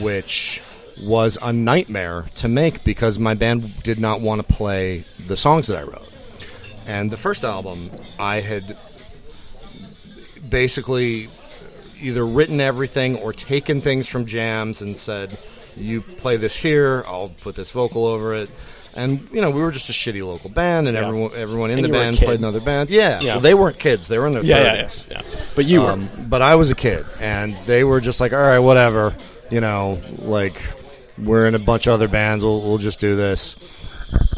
Speaker 2: which was a nightmare to make because my band did not want to play the songs that I wrote. And the first album, I had basically either written everything or taken things from jams and said, "You play this here, I'll put this vocal over it." And you know, we were just a shitty local band, and
Speaker 1: Yeah.
Speaker 2: everyone everyone in
Speaker 1: And
Speaker 2: the
Speaker 1: were
Speaker 2: band played another band. Yeah,
Speaker 1: Yeah.
Speaker 2: Well, they weren't kids; they were in their
Speaker 1: yeah, yeah, yeah,
Speaker 2: thirties.
Speaker 1: yeah. But you were.
Speaker 2: Um, but I was a kid, and they were just like, "All right, whatever." You know, like we're in a bunch of other bands. We'll, we'll just do this.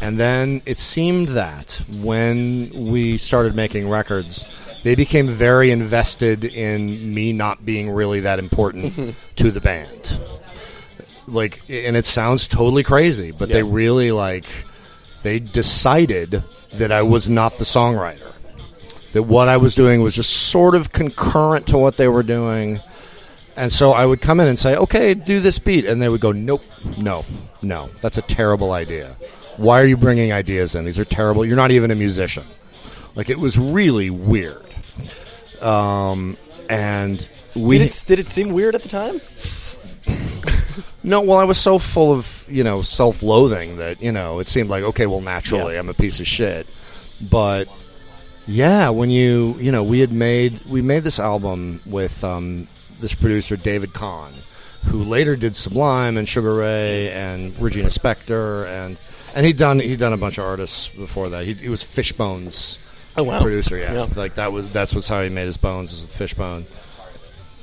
Speaker 2: And then it seemed that when we started making records, they became very invested in me not being really that important to the band. Like, and it sounds totally crazy, but they really like they decided that I was not the songwriter that what I was doing was just sort of concurrent to what they were doing. And so I would come in and say, okay, do this beat. And they would go, nope, no, no, that's a terrible idea. Why are you bringing ideas in? These are terrible. You're not even a musician. Like, it was really weird. Um, and we.
Speaker 1: did it did it seem weird at the time?
Speaker 2: No, well, I was so full of you know self-loathing that you know it seemed like okay, well, naturally
Speaker 1: Yeah.
Speaker 2: I'm a piece of shit. But yeah, when you you know we had made we made this album with um, this producer David Kahne, who later did Sublime and Sugar Ray and Regina Spektor and and he'd done he'd done a bunch of artists before that. He, he was Fishbone's
Speaker 1: Oh wow,
Speaker 2: producer. Yeah.
Speaker 1: Yeah.
Speaker 2: like that was that's what's how he made his bones is with Fishbone.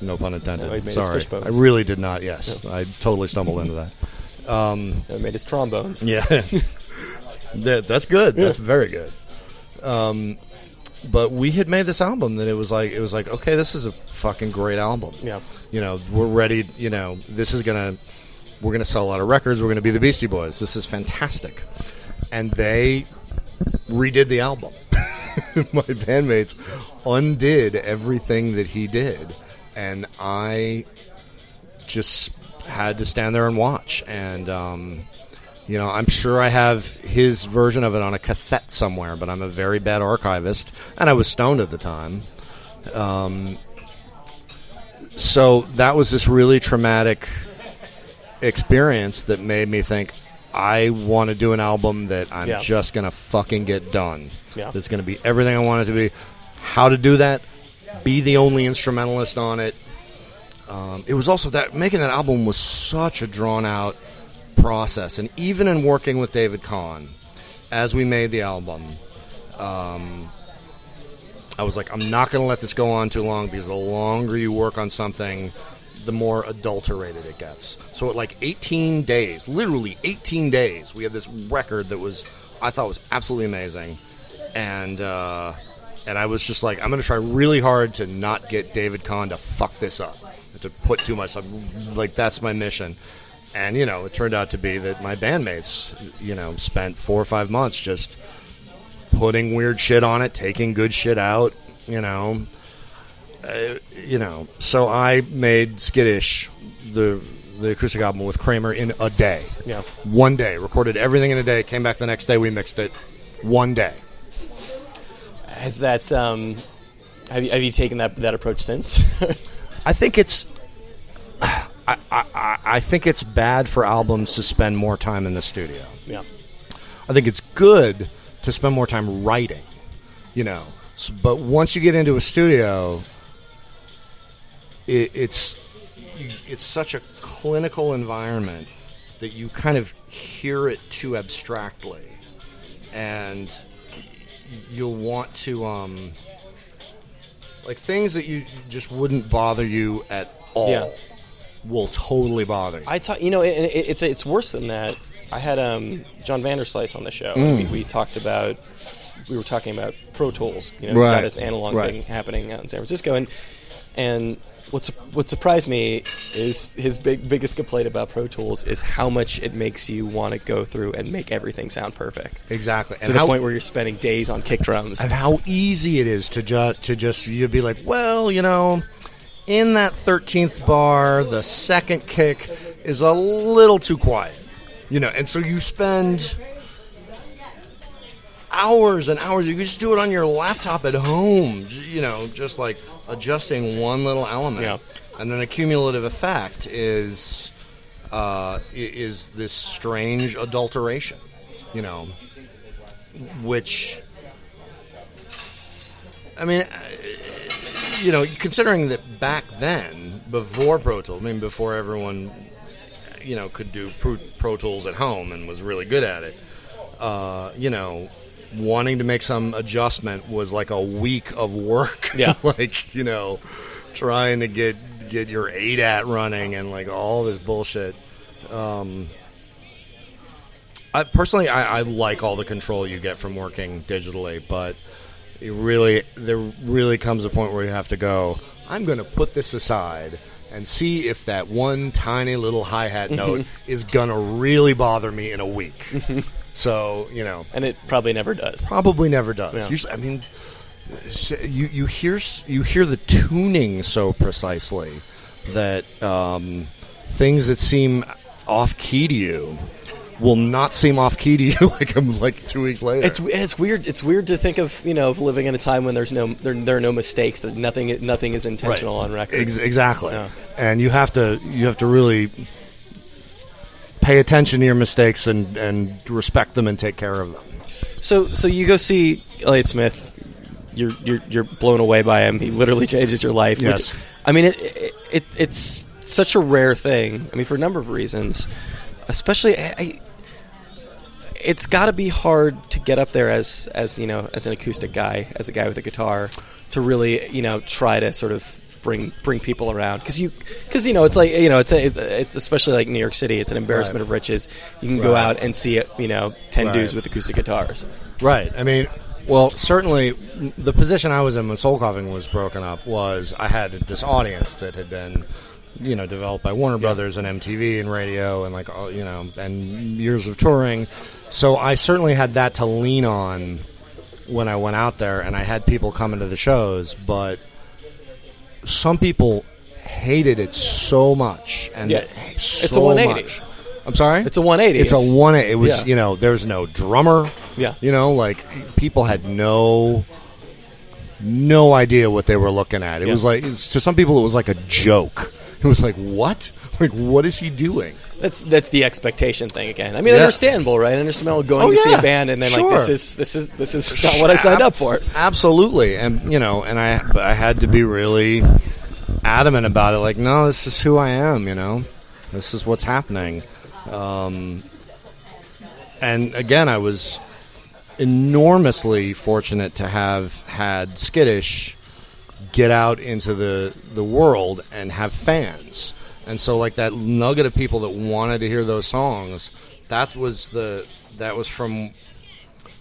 Speaker 2: No pun intended.
Speaker 1: Oh, made his
Speaker 2: Sorry, I really did not. Yes, I totally stumbled into that. Um,
Speaker 1: It made its trombones.
Speaker 2: yeah, that, that's good. That's very good. Um, but we had made this album that it was like it was like okay, this is a fucking great album.
Speaker 1: Yeah.
Speaker 2: you know, we're ready. You know, this is gonna we're gonna sell a lot of records. We're gonna be the Beastie Boys. This is fantastic. And they redid the album. My bandmates undid everything that he did, and I just had to stand there and watch. And um, you know, I'm sure I have his version of it on a cassette somewhere, but I'm a very bad archivist, and I was stoned at the time. Um, so that was this really traumatic experience that made me think I want to do an album that I'm
Speaker 1: Yeah.
Speaker 2: just going to fucking get done.
Speaker 1: Yeah.
Speaker 2: That's going to be everything I want it to be. How to do that? Be the only instrumentalist on it. Um, it was also that making that album was such a drawn out process, and even in working with David Kahne, as we made the album, um, I was like, I'm not going to let this go on too long because the longer you work on something, the more adulterated it gets. So at like 18 days, literally 18 days, we had this record that was I thought was absolutely amazing, and uh, and I was just like, I'm going to try really hard to not get David Kahne to fuck this up, to put too much. Like that's my mission. And you know, it turned out to be that my bandmates, you know, spent four or five months just putting weird shit on it, taking good shit out, you know. Uh, you know, so I made Skittish, the the acoustic album with Kramer in a day.
Speaker 1: Yeah.
Speaker 2: One day, recorded everything in a day, came back the next day, we mixed it. One day.
Speaker 1: Has that um, have you have you taken that that approach since?
Speaker 2: I think it's I, I, I- think it's bad for albums to spend more time in the studio.
Speaker 1: yeah.
Speaker 2: I think it's good to spend more time writing, you know. S but once you get into a studio, it, it's it's such a clinical environment that you kind of hear it too abstractly, and you'll want to um, like things that you just wouldn't bother you at all.
Speaker 1: Yeah.
Speaker 2: Will totally bother you.
Speaker 1: I talk, you know, it, it, it's it's worse than that. I had um, John Vanderslice on the show.
Speaker 2: Mm.
Speaker 1: We, we talked about we were talking about Pro Tools. You know,
Speaker 2: Right.
Speaker 1: got this analog
Speaker 2: Right.
Speaker 1: thing happening out in San Francisco, and and what's what surprised me is his big biggest complaint about Pro Tools is how much it makes you want to go through and make everything sound perfect
Speaker 2: exactly.
Speaker 1: to the point where you're spending days on kick drums.
Speaker 2: and how easy it is to just to just you'd be like, well, you know, in that thirteenth bar, the second kick is a little too quiet, you know, and so you spend hours and hours. You can just do it on your laptop at home, you know, just like adjusting one little element,
Speaker 1: Yeah.
Speaker 2: and then a cumulative effect is uh, is this strange adulteration, you know, which I mean, you know, considering that back then, before Pro Tools, I mean, before everyone, you know, could do Pro, Pro Tools at home and was really good at it, uh, you know, wanting to make some adjustment was like a week of work.
Speaker 1: Yeah.
Speaker 2: like, you know, trying to get get your ADAT running and like all this bullshit. Um, I personally, I, I like all the control you get from working digitally, but it really there really comes a point where you have to go i'm going to put this aside and see if that one tiny little hi-hat note is going to really bother me in a week so you know
Speaker 1: and it probably never does.
Speaker 2: probably never does
Speaker 1: Yeah.
Speaker 2: Usually- i mean you you hear you hear the tuning so precisely that um, things that seem off key to you will not seem off key to you like I'm like two weeks later
Speaker 1: It's it's weird. It's weird to think of you know of living in a time when there's no there, there are no mistakes. That nothing nothing is intentional on record.
Speaker 2: Ex- exactly.
Speaker 1: Yeah.
Speaker 2: And you have to you have to really pay attention to your mistakes and and respect them and take care of them.
Speaker 1: So so you go see Elliott Smith. You're you're you're blown away by him. He literally changes your life.
Speaker 2: Yes.
Speaker 1: Which, I mean, it, it, it it's such a rare thing. I mean, for a number of reasons, especially. I, it's got to be hard to get up there as as you know as an acoustic guy, as a guy with a guitar, to really you know try to sort of bring bring people around because you because you know it's like you know it's a, it's especially like New York City. It's an embarrassment
Speaker 2: Right.
Speaker 1: of riches. You can go out and see you know ten
Speaker 2: Right.
Speaker 1: dudes with acoustic guitars.
Speaker 2: Right. I mean, well, certainly the position I was in when Soul Coughing was broken up was I had this audience that had been, you know, developed by Warner Brothers and MTV and radio and like all- you know and years of touring. So I certainly had that to lean on when I went out there, and I had people coming to the shows, but some people hated it so much, and
Speaker 1: Yeah.
Speaker 2: so
Speaker 1: It's a 180.
Speaker 2: much. I'm sorry.
Speaker 1: It's a 180.
Speaker 2: It's,
Speaker 1: It's-
Speaker 2: a one. It was
Speaker 1: yeah.
Speaker 2: you know. There's no drummer.
Speaker 1: Yeah.
Speaker 2: You know, like people had no no idea what they were looking at. It
Speaker 1: Yeah.
Speaker 2: was like to some people it was like a joke. It was like what? Like what is he doing?
Speaker 1: That's that's the expectation thing again. I mean,
Speaker 2: Yeah.
Speaker 1: understandable, right? Understandable going
Speaker 2: Oh,
Speaker 1: to see a band and then like this is this is this is not what I signed up for.
Speaker 2: Absolutely, and you know, and I I had to be really adamant about it. Like, no, this is who I am. You know, this is what's happening. Um, and again, I was enormously fortunate to have had Skittish get out into the the world and have fans. And so like that nugget of people that wanted to hear those songs, that was the that was from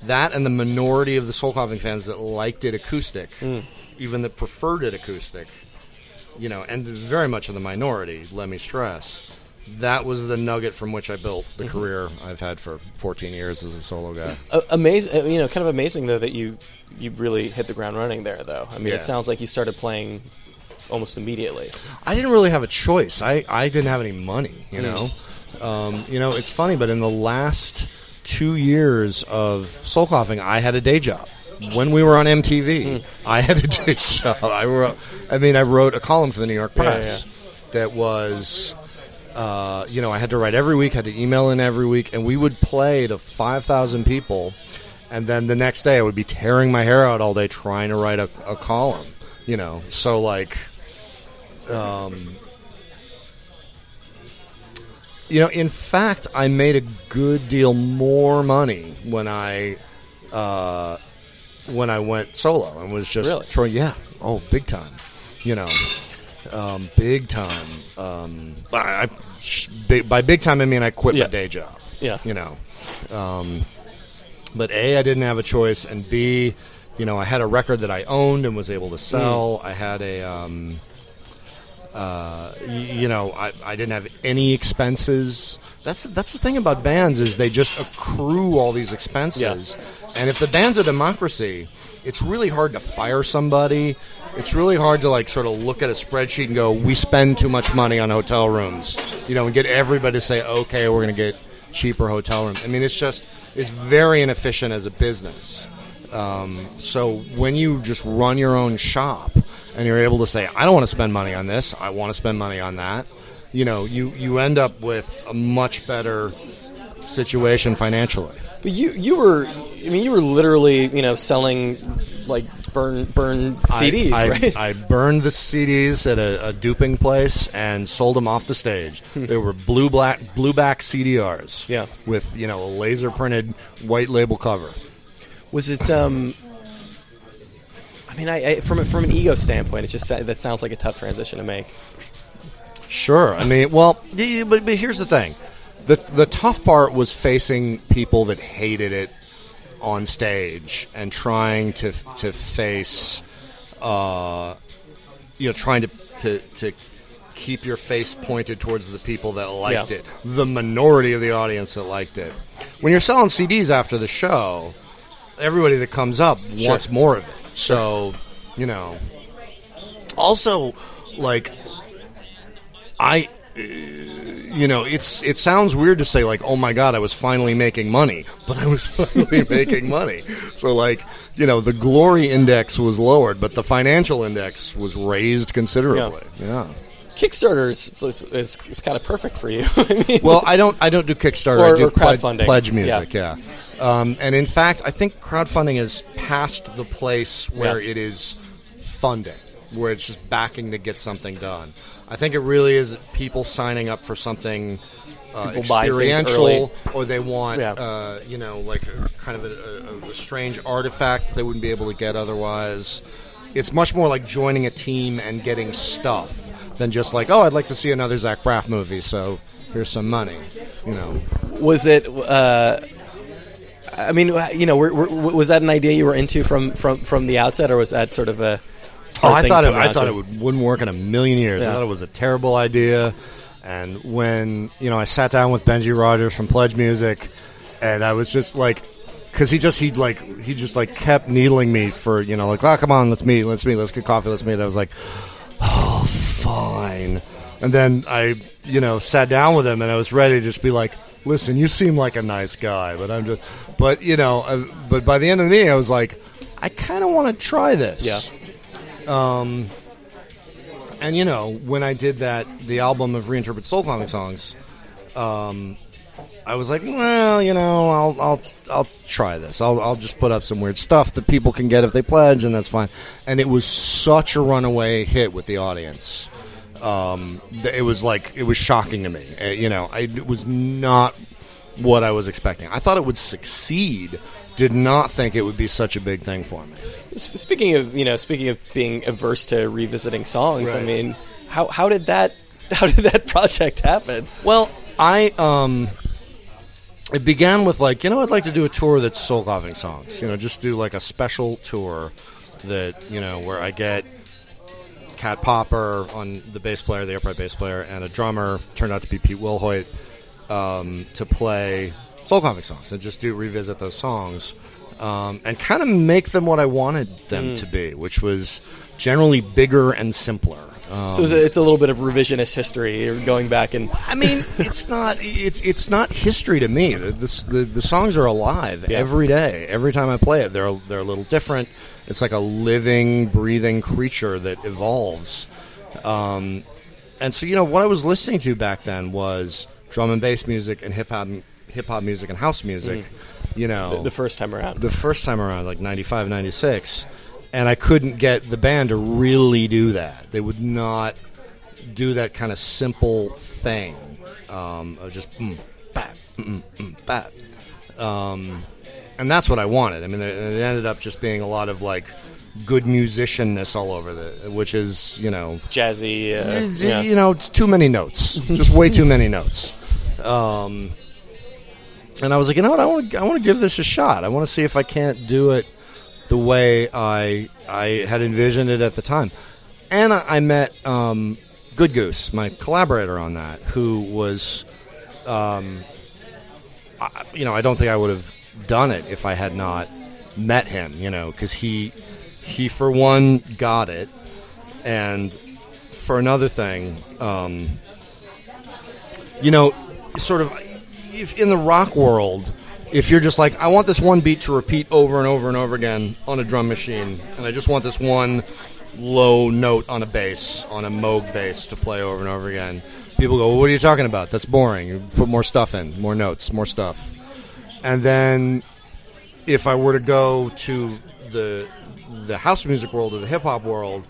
Speaker 2: that and the minority of the soul coughing fans that liked it acoustic, even that preferred it acoustic, you know, and very much in the minority, let me stress. That was the nugget from which I built the career I've had for 14 years as a solo guy.
Speaker 1: Uh, amazing, you know, kind of amazing though that you you really hit the ground running there. Though I mean,
Speaker 2: Yeah.
Speaker 1: it sounds like you started playing almost immediately.
Speaker 2: I didn't really have a choice. I, I didn't have any money, you know. Um, you know, it's funny, but in the last two years of soul coughing, I had a day job. When we were on MTV, I had a day job. I wrote, I mean, I wrote a column for the New York
Speaker 1: Yeah,
Speaker 2: Press that was, uh, you know, I had to write every week, had to email in every week, and we would play to five thousand people, and then the next day I would be tearing my hair out all day trying to write a, a column. You know, so like um, you know, in fact, I made a good deal more money when I uh, when I went solo and was just
Speaker 1: Really?
Speaker 2: trying. Yeah, oh, big time. You know, um, big time. Um, I, I, big, by big time, I mean I quit
Speaker 1: Yeah.
Speaker 2: my day job.
Speaker 1: Yeah.
Speaker 2: You know, um, but A, I didn't have a choice, and B, you know, I had a record that I owned and was able to sell. I had a, um, uh, y- you know, I, I didn't have any expenses. That's that's the thing about bands is they just accrue all these expenses, and if the band's a democracy, it's really hard to fire somebody. It's really hard to like sort of look at a spreadsheet and go, we spend too much money on hotel rooms, you know, and get everybody to say, okay, we're going to get cheaper hotel rooms. I mean, it's just it's very inefficient as a business. Um, so when you just run your own shop and you're able to say, I don't want to spend money on this, I want to spend money on that, you know, you, you end up with a much better situation financially.
Speaker 1: But you you were I mean you were literally you know selling like burn burn CDs
Speaker 2: I, I,
Speaker 1: right?
Speaker 2: I burned the CDs at a, a duping place and sold them off the stage. they were blue black blue back CDRs.
Speaker 1: Yeah.
Speaker 2: with you know a laser printed white label cover.
Speaker 1: Was it? um I mean, I, I from from an ego standpoint, it just that sounds like a tough transition to make.
Speaker 2: Sure. I mean, well, but, but here's the thing: the the tough part was facing people that hated it on stage and trying to to face, uh, you know, trying to to to keep your face pointed towards the people that liked
Speaker 1: Yeah.
Speaker 2: it, the minority of the audience that liked it. When you're selling CDs after the show, everybody that comes up
Speaker 1: Sure.
Speaker 2: wants more of it. So, you know. Also, like I, you know, it's it sounds weird to say like, oh my god, I was finally making money, but I was finally making money. So like, you know, the glory index was lowered, but the financial index was raised considerably. Yeah.
Speaker 1: Kickstarter is, is, is, is kind of perfect for you. I mean,
Speaker 2: Well, I don't I don't do Kickstarter.
Speaker 1: Or-
Speaker 2: I do
Speaker 1: or crowdfunding.
Speaker 2: pledge music. Yeah. Um, and in fact, I think crowdfunding is past the place where
Speaker 1: Yeah.
Speaker 2: it is funding, where it's just backing to get something done. I think it really is people signing up for something uh, experiential, or they want,
Speaker 1: Yeah.
Speaker 2: uh, you know, like a, kind of a, a, a strange artifact they wouldn't be able to get otherwise. It's much more like joining a team and getting stuff than just like, oh, I'd like to see another Zach Braff movie, so here's some money. You know,
Speaker 1: was it? Uh, I mean, you know, were, were, was that an idea you were into from, from, from the outset, or was that sort of a?
Speaker 2: Oh, I thought it. I thought it would, wouldn't work in a million years.
Speaker 1: Yeah.
Speaker 2: I thought it was a terrible idea. And when you know, I sat down with Benji Rogers from Pledge Music, and I was just like, because he just he like he just like kept needling me for you know like oh come on let's meet let's meet let's get coffee let's meet. I was like, oh fine. And then I you know sat down with him and I was ready to just be like, listen, you seem like a nice guy, but I'm just but you know uh, but by the end of the meeting I was like, I kind of want to try this.
Speaker 1: Yeah.
Speaker 2: Um, and you know, when I did that, the album of reinterpret Soul Coughing songs, um, I was like, well, you know, I'll I'll I'll try this. I'll I'll just put up some weird stuff that people can get if they pledge, and that's fine. And it was such a runaway hit with the audience. Um, it was like it was shocking to me. Uh, you know, I, it was not what I was expecting. I thought it would succeed. Did not think it would be such a big thing for me.
Speaker 1: Speaking of you know, speaking of being averse to revisiting songs, I mean, how how did that how did that project happen?
Speaker 2: Well, I um, it began with like you know I'd like to do a tour that's Soul Coughing songs. You know, just do like a special tour that you know where I get Cat Popper on the bass player, the upright bass player, and a drummer turned out to be Pete Wilhoit um, to play Soul Coughing songs and just do revisit those songs um, and kind of make them what I wanted them to be, which was generally bigger and simpler. Um,
Speaker 1: So it's a, it's a little bit of revisionist history, You're going back and
Speaker 2: I mean, it's not it's it's not history to me. The the, the, the songs are alive
Speaker 1: Yeah.
Speaker 2: every day. Every time I play it, they're they're a little different. It's like a living, breathing creature that evolves. Um, and so, you know, what I was listening to back then was drum and bass music and hip hop hip hop music and house music. You know,
Speaker 1: Mm. the first time around.
Speaker 2: the first time around, like 95, 96, and I couldn't get the band to really do that. They would not do that kind of simple thing um, of just mm, bap, mm, mm, bap. Um, and that's what I wanted. I mean, it, ended up just being a lot of like good musicianness all over the, which is you know,
Speaker 1: Jazzy, uh,
Speaker 2: it's,
Speaker 1: yeah.
Speaker 2: you know, too many notes, just way too many notes. Um, and I was like, you know what, I want to I want to give this a shot. I want to see if I can't do it the way I I had envisioned it at the time. And I, I met um, Good Goose, my collaborator on that, who was, um, I, you know, I don't think I would have done it if I had not met him. You know, because he he for one got it, and for another thing, um, you know, sort of if in the rock world, if you're just like, I want this one beat to repeat over and over and over again on a drum machine, and I just want this one low note on a bass, on a Moog bass to play over and over again. People go, well, what are you talking about? That's boring. You put more stuff in, more notes, more stuff. And then if I were to go to the the house music world or the hip hop world,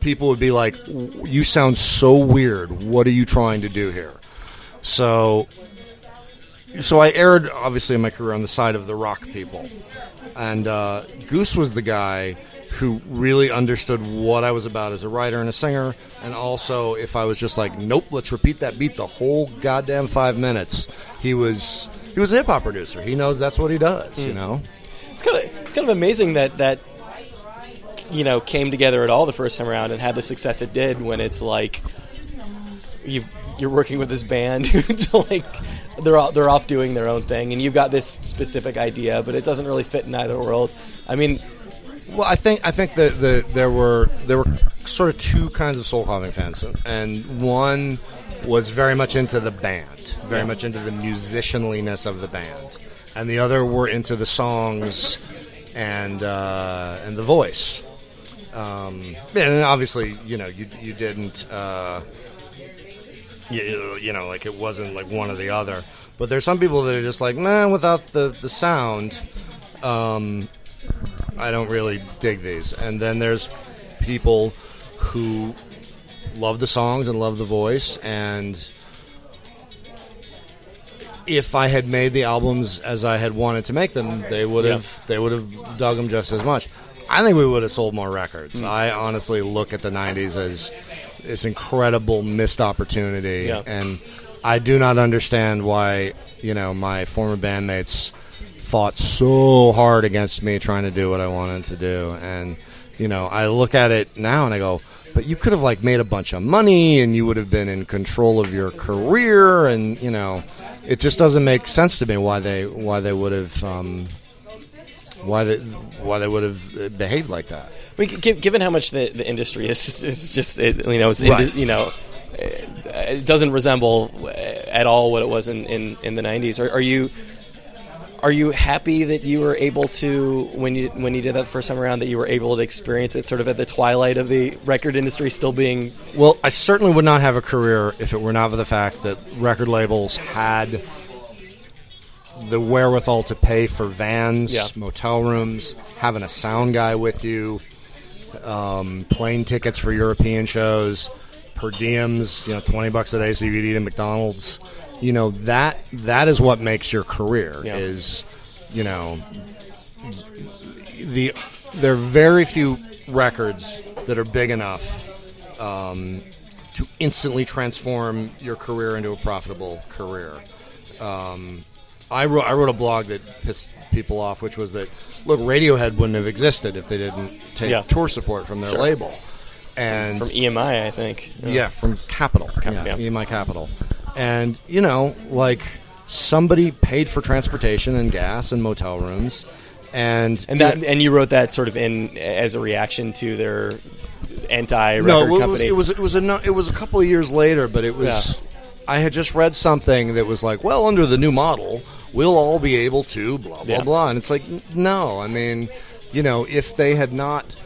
Speaker 2: people would be like, "You sound so weird. What are you trying to do here?" So, so I aired obviously in my career on the side of the rock people, and uh, Goose was the guy who really understood what I was about as a writer and a singer, and also if I was just like, "Nope, let's repeat that beat the whole goddamn five minutes," he was he was a hip hop producer. He knows that's what he does. You hmm. know.
Speaker 1: It's kind of it's kind of amazing that that you know came together at all the first time around and had the success it did when it's like you you're working with this band to like they're all, they're off doing their own thing and you've got this specific idea but it doesn't really fit in either world. I mean,
Speaker 2: Well, I think I think that the, there were there were sort of two kinds of Soul Coughing fans, and one was very much into the band, very
Speaker 1: Yeah.
Speaker 2: much into the musicianliness of the band, and the other were into the songs and uh, and the voice. Um, and obviously, you know, you you didn't. Uh, you, you know, like it wasn't like one or the other. But there's some people that are just like, man, without the the sound, um, I don't really dig these. And then there's people who love the songs and love the voice. And if I had made the albums as I had wanted to make them, they would have they would have dug them just as much. I think we would have sold more records. Hmm. I honestly look at the '90s as this incredible missed opportunity, and I do not understand why you know my former bandmates fought so hard against me trying to do what I wanted to do. And, you know, I look at it now and I go, but you could have, like, made a bunch of money and you would have been in control of your career. And, you know, it just doesn't make sense to me why they, why they would have, um, why they, why they would have uh, behaved like that.
Speaker 1: I mean, gi- given how much the, the industry is, is just it, you know,
Speaker 2: Right.
Speaker 1: indi- you know, eh, it doesn't resemble at all what it was in, in, in the '90s. Are, are you are you happy that you were able to when you when you did that first time around that you were able to experience it sort of at the twilight of the record industry still being
Speaker 2: Well, I certainly would not have a career if it were not for the fact that record labels had the wherewithal to pay for vans,
Speaker 1: Yeah.
Speaker 2: motel rooms, having a sound guy with you, um, plane tickets for European shows, per diems, you know, twenty bucks a day so you could eat at McDonald's. You know that that is what makes your career.
Speaker 1: Yeah.
Speaker 2: Is you know the there are very few records that are big enough um, to instantly transform your career into a profitable career. Um, I wrote I wrote a blog that pissed people off, which was that look, Radiohead wouldn't have existed if they didn't take
Speaker 1: Yeah.
Speaker 2: tour support from their
Speaker 1: Sure.
Speaker 2: label, and
Speaker 1: from EMI, I think.
Speaker 2: yeah, from Capitol, yeah,
Speaker 1: yeah.
Speaker 2: EMI Capitol, and you know, like somebody paid for transportation and gas and motel rooms, and
Speaker 1: And that and you wrote that sort of in as a reaction to their anti record
Speaker 2: no, well, it was,
Speaker 1: company.
Speaker 2: it was it was a it was a couple of years later, but it was. I had just read something that was like, well, under the new model, we'll all be able to blah blah
Speaker 1: Yeah.
Speaker 2: blah, and it's like, no, I mean, you know, if they had not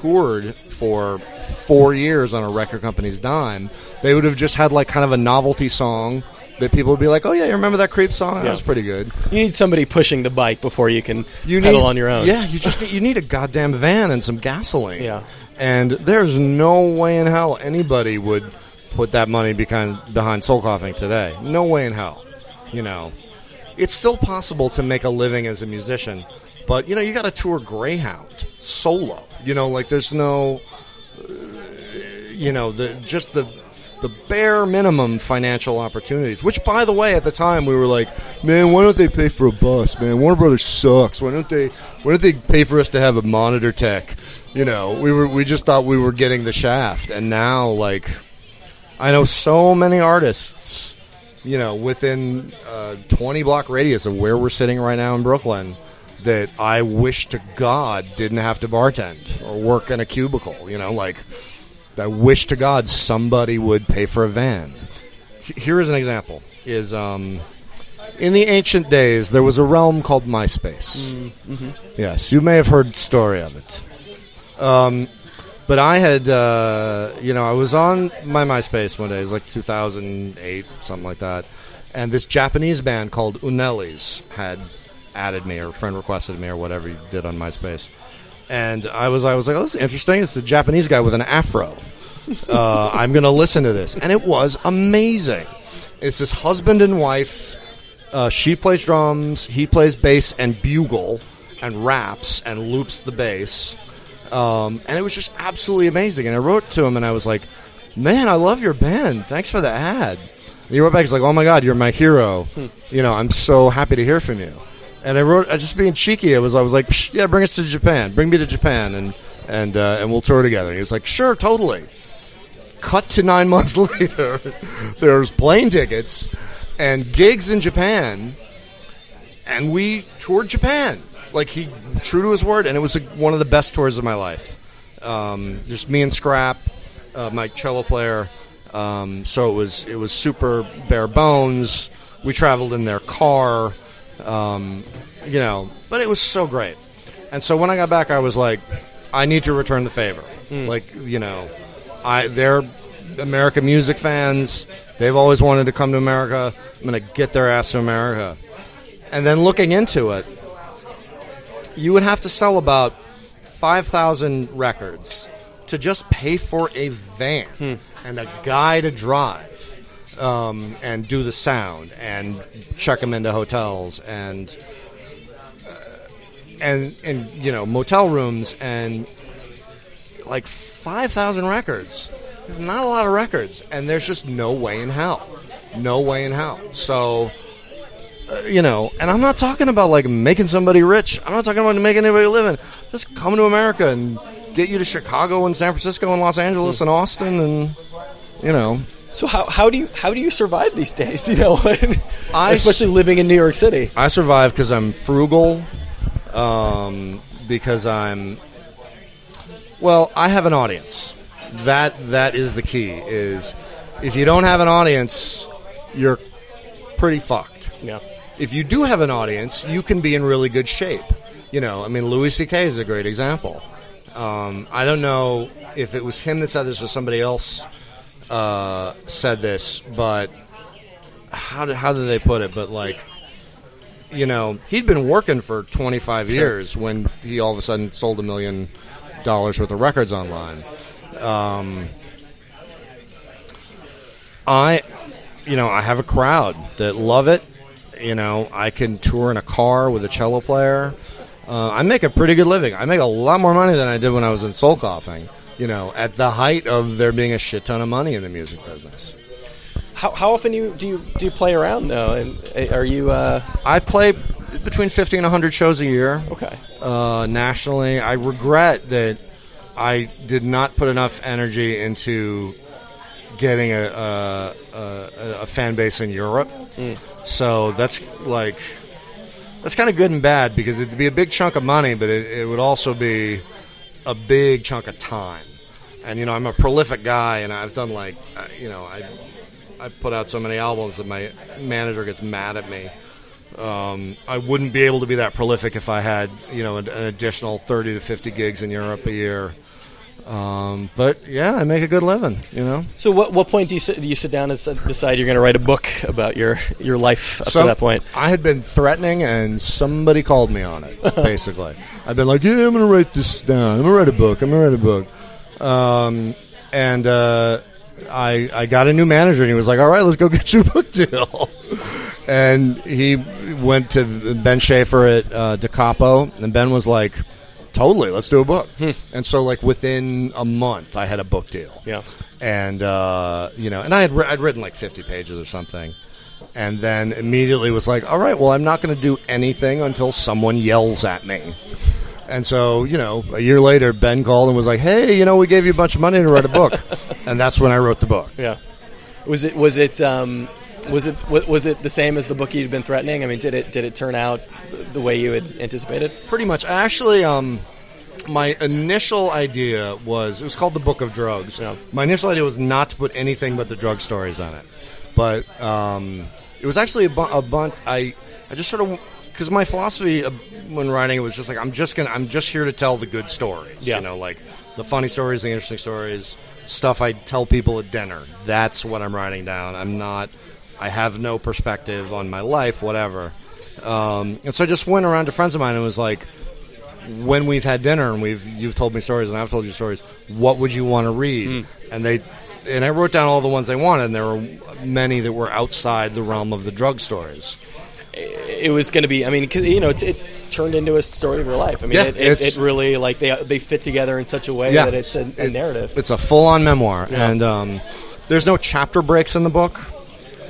Speaker 2: toured for four years on a record company's dime, they would have just had like kind of a novelty song that people would be like, oh yeah, you remember that creep song? That was pretty good.
Speaker 1: you need somebody pushing the bike before you can
Speaker 2: You
Speaker 1: pedal
Speaker 2: need,
Speaker 1: on your own.
Speaker 2: Yeah, you just need, you need a goddamn van and some gasoline.
Speaker 1: Yeah.
Speaker 2: And there's no way in hell anybody would put that money behind behind soul coughing today. No way in hell. You know, it's still possible to make a living as a musician, but you know you got to tour Greyhound solo. You know, like there's no, you know, the just the the bare minimum financial opportunities. Which, by the way, at the time we were like, man, why don't they pay for a bus? Man, Warner Brothers sucks. Why don't they? Why don't they pay for us to have a monitor tech? You know, we were we just thought we were getting the shaft, and now like, I know so many artists. You know, within uh, 20 block radius of where we're sitting right now in Brooklyn, that I wish to God didn't have to bartend or work in a cubicle. You know, like I wish to God somebody would pay for a van. Here is an example: is um, in the ancient days there was a realm called MySpace. Yes, you may have heard the story of it. Um, but I had, uh, you know, I was on my MySpace one day. It was like 2008, something like that. And this Japanese band called Unelis had added me or a friend requested me or whatever you did on MySpace. And I was, I was like, oh, this is interesting. It's a Japanese guy with an afro. Uh, I'm going to listen to this. And it was amazing. It's this husband and wife. Uh, she plays drums, he plays bass and bugle and raps and loops the bass. Um, and it was just absolutely amazing. And I wrote to him and I was like, man, I love your band. Thanks for the ad. And he wrote back, he's like, oh my God, you're my hero. You know, I'm so happy to hear from you. And I wrote, I just being cheeky, I was, I was like, "Psh, yeah, bring us to Japan. Bring me to Japan and, and, uh, and we'll tour together. And he was like, sure, totally. Cut to nine months later, there's plane tickets and gigs in Japan and we toured Japan. Like he true to his word, and it was a, one of the best tours of my life. Um, just me and Scrap, uh, my cello player. Um, so it was it was super bare bones. We traveled in their car, um, you know, but it was so great. And so when I got back, I was like, I need to return the favor. Like you know, I they're American music fans. They've always wanted to come to America. I'm going to get their ass to America. And then looking into it, you would have to sell about 5,000 records to just pay for a van and a guy to drive um, and do the sound and check them into hotels and uh, and and you know motel rooms and like 5,000 records. There's not a lot of records, and there's just no way in hell. No way in hell. So, uh, you know, and I'm not talking about like making somebody rich. I'm not talking about making anybody living. Just come to America and get you to Chicago and San Francisco and Los Angeles and Austin and, you know.
Speaker 1: So how, how do you how do you survive these days? You know,
Speaker 2: I
Speaker 1: especially living in New York City.
Speaker 2: I survive because I'm frugal, um, because I'm. Well, I have an audience. That that is the key. Is if you don't have an audience, you're pretty fucked.
Speaker 1: Yeah.
Speaker 2: If you do have an audience, you can be in really good shape. You know, I mean, Louis C.K. is a great example. Um, I don't know if it was him that said this or somebody else uh, said this, but how did, how did they put it? But like, you know, he'd been working for 25 years when he all of a sudden sold a million dollars worth of records online. Um, I, you know, I have a crowd that love it. You know, I can tour in a car with a cello player. Uh, I make a pretty good living. I make a lot more money than I did when I was in soul coughing. You know, at the height of there being a shit ton of money in the music business.
Speaker 1: How, how often do you do you do you play around though? And uh, are you uh,
Speaker 2: I play between 50 and 100 shows a year.
Speaker 1: okay?
Speaker 2: uh, nationally. I regret that I did not put enough energy into getting a, a, a, a fan base in Europe. So that's like that's kind of good and bad because it'd be a big chunk of money, but it, it would also be a big chunk of time. And you know, I'm a prolific guy, and I've done like uh, you know, I I put out so many albums that my manager gets mad at me. Um, I wouldn't be able to be that prolific if I had, you know, an, an additional 30 to 50 gigs in Europe a year. Um, but yeah, I make a good living, you know.
Speaker 1: So what what point do you sit, do you sit down and decide you're going to write a book about your your life up
Speaker 2: So
Speaker 1: to that point?
Speaker 2: I had been threatening, and somebody called me on it. Basically, I've been like, "Yeah, I'm going to write this down. I'm going to write a book. I'm going to write a book." Um, and uh, I I got a new manager, and he was like, "All right, let's go get you a book deal." and he went to Ben Schaefer at uh, Da Capo, and Ben was like, totally, let's do a book. and so, like within a month, I had a book deal.
Speaker 1: Yeah.
Speaker 2: and uh, you know, and I had ri- I'd written like fifty pages or something, and then immediately was like, all right, well, I'm not going to do anything until someone yells at me. And so, you know, a year later, Ben called and was like, "Hey, you know, we gave you a bunch of money to write a book," and that's when I wrote the book.
Speaker 1: Yeah. Was it was it um, was it wa- was it the same as the book you'd been threatening? I mean, did it did it turn out the way you had anticipated?
Speaker 2: Pretty much. Actually, um, my initial idea was it was called the Book of Drugs.
Speaker 1: Yeah.
Speaker 2: My initial idea was not to put anything but the drug stories on it, but um, it was actually a, bu- a bunch. I I just sort of because my philosophy when writing it was just like I'm just gonna I'm just here to tell the good stories.
Speaker 1: Yeah.
Speaker 2: You know, like the funny stories, the interesting stories, stuff I tell people at dinner. That's what I'm writing down. I'm not. I have no perspective on my life, whatever. Um, and so I just went around to friends of mine and was like, when we've had dinner and we've you've told me stories and I've told you stories, what would you want to read? And they and I wrote down all the ones they wanted, and there were many that were outside the realm of the drug stories.
Speaker 1: It was going to be. I mean, you know, it's, it turned into a story of your life. I mean,
Speaker 2: Yeah,
Speaker 1: it, it, it really like they they fit together in such a way
Speaker 2: Yeah.
Speaker 1: that it's a, a
Speaker 2: It-
Speaker 1: narrative,
Speaker 2: It's a full-on memoir,
Speaker 1: Yeah.
Speaker 2: and um, there's no chapter breaks in the book.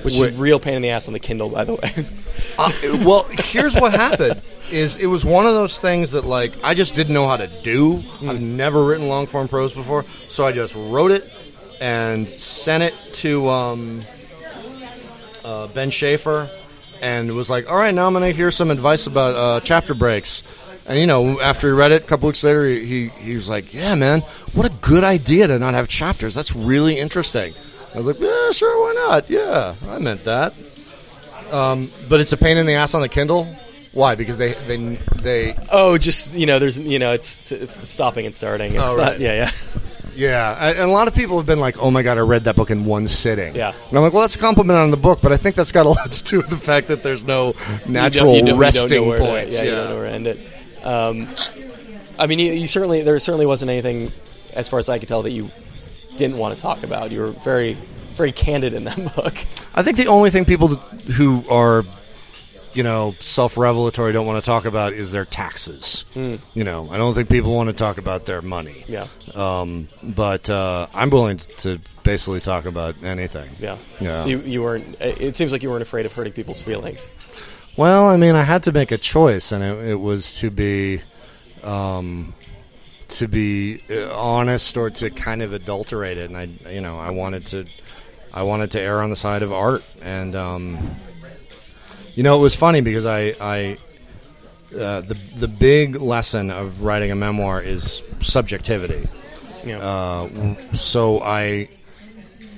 Speaker 1: Which is real pain in the ass on the Kindle, by the way.
Speaker 2: Uh, well, here's what happened: is it was one of those things that like I just didn't know how to do. I've never written long form prose before, so I just wrote it and sent it to um, uh, Ben Schaefer, and was like, "All right, now I'm going to hear some advice about uh, chapter breaks." And you know, after he read it, a couple weeks later, he, he he was like, "Yeah, man, what a good idea to not have chapters. That's really interesting." I was like, "Yeah, sure, why not? Yeah, I meant that." Um, but it's a pain in the ass on the Kindle. Why? Because they they they
Speaker 1: oh, just you know, there's you know, it's t- stopping and starting. It's
Speaker 2: Oh,
Speaker 1: not,
Speaker 2: right.
Speaker 1: yeah, yeah.
Speaker 2: yeah, I- and a lot of people have been like, "Oh my god, I read that book in one sitting."
Speaker 1: Yeah.
Speaker 2: and I'm like, "Well, that's a compliment on the book, but I think that's got a lot to do with the fact that there's no natural
Speaker 1: you don't, you don't, you
Speaker 2: resting
Speaker 1: know where to-
Speaker 2: points."
Speaker 1: yeah, you don't know where to end it. Um, I mean, you, you certainly there certainly wasn't anything, as far as I could tell, that you didn't want to talk about. You were very, very candid in that book.
Speaker 2: I think the only thing people who are, you know, self-revelatory don't want to talk about is their taxes. You know, I don't think people want to talk about their money.
Speaker 1: Yeah,
Speaker 2: Um, but uh, I'm willing to basically talk about anything.
Speaker 1: yeah,
Speaker 2: Yeah.
Speaker 1: So you, you weren't. It seems like you weren't afraid of hurting people's feelings.
Speaker 2: Well, I mean, I had to make a choice, and it, it was to be, um, to be uh, honest or to kind of adulterate it. And I, you know, I wanted to, I wanted to err on the side of art. And um, you know, it was funny because I, I, uh, the the big lesson of writing a memoir is subjectivity.
Speaker 1: You know,
Speaker 2: Uh, so I,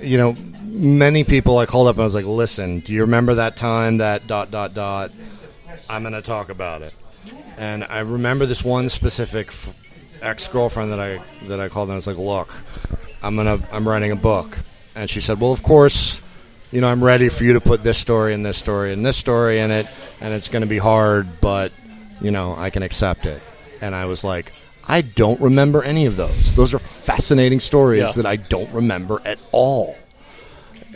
Speaker 2: you know, many people I called up and I was like, "Listen, do you remember that time that dot dot dot? I'm going to talk about it." And I remember this one specific f- ex girlfriend that I that I called and I was like, "Look, I'm gonna I'm writing a book," and she said, "Well, of course." You know, I'm ready for you to put this story and this story and this story in it, and it's going to be hard, but you know, I can accept it. And I was like, I don't remember any of those. Those are fascinating stories
Speaker 1: Yeah.
Speaker 2: that I don't remember at all.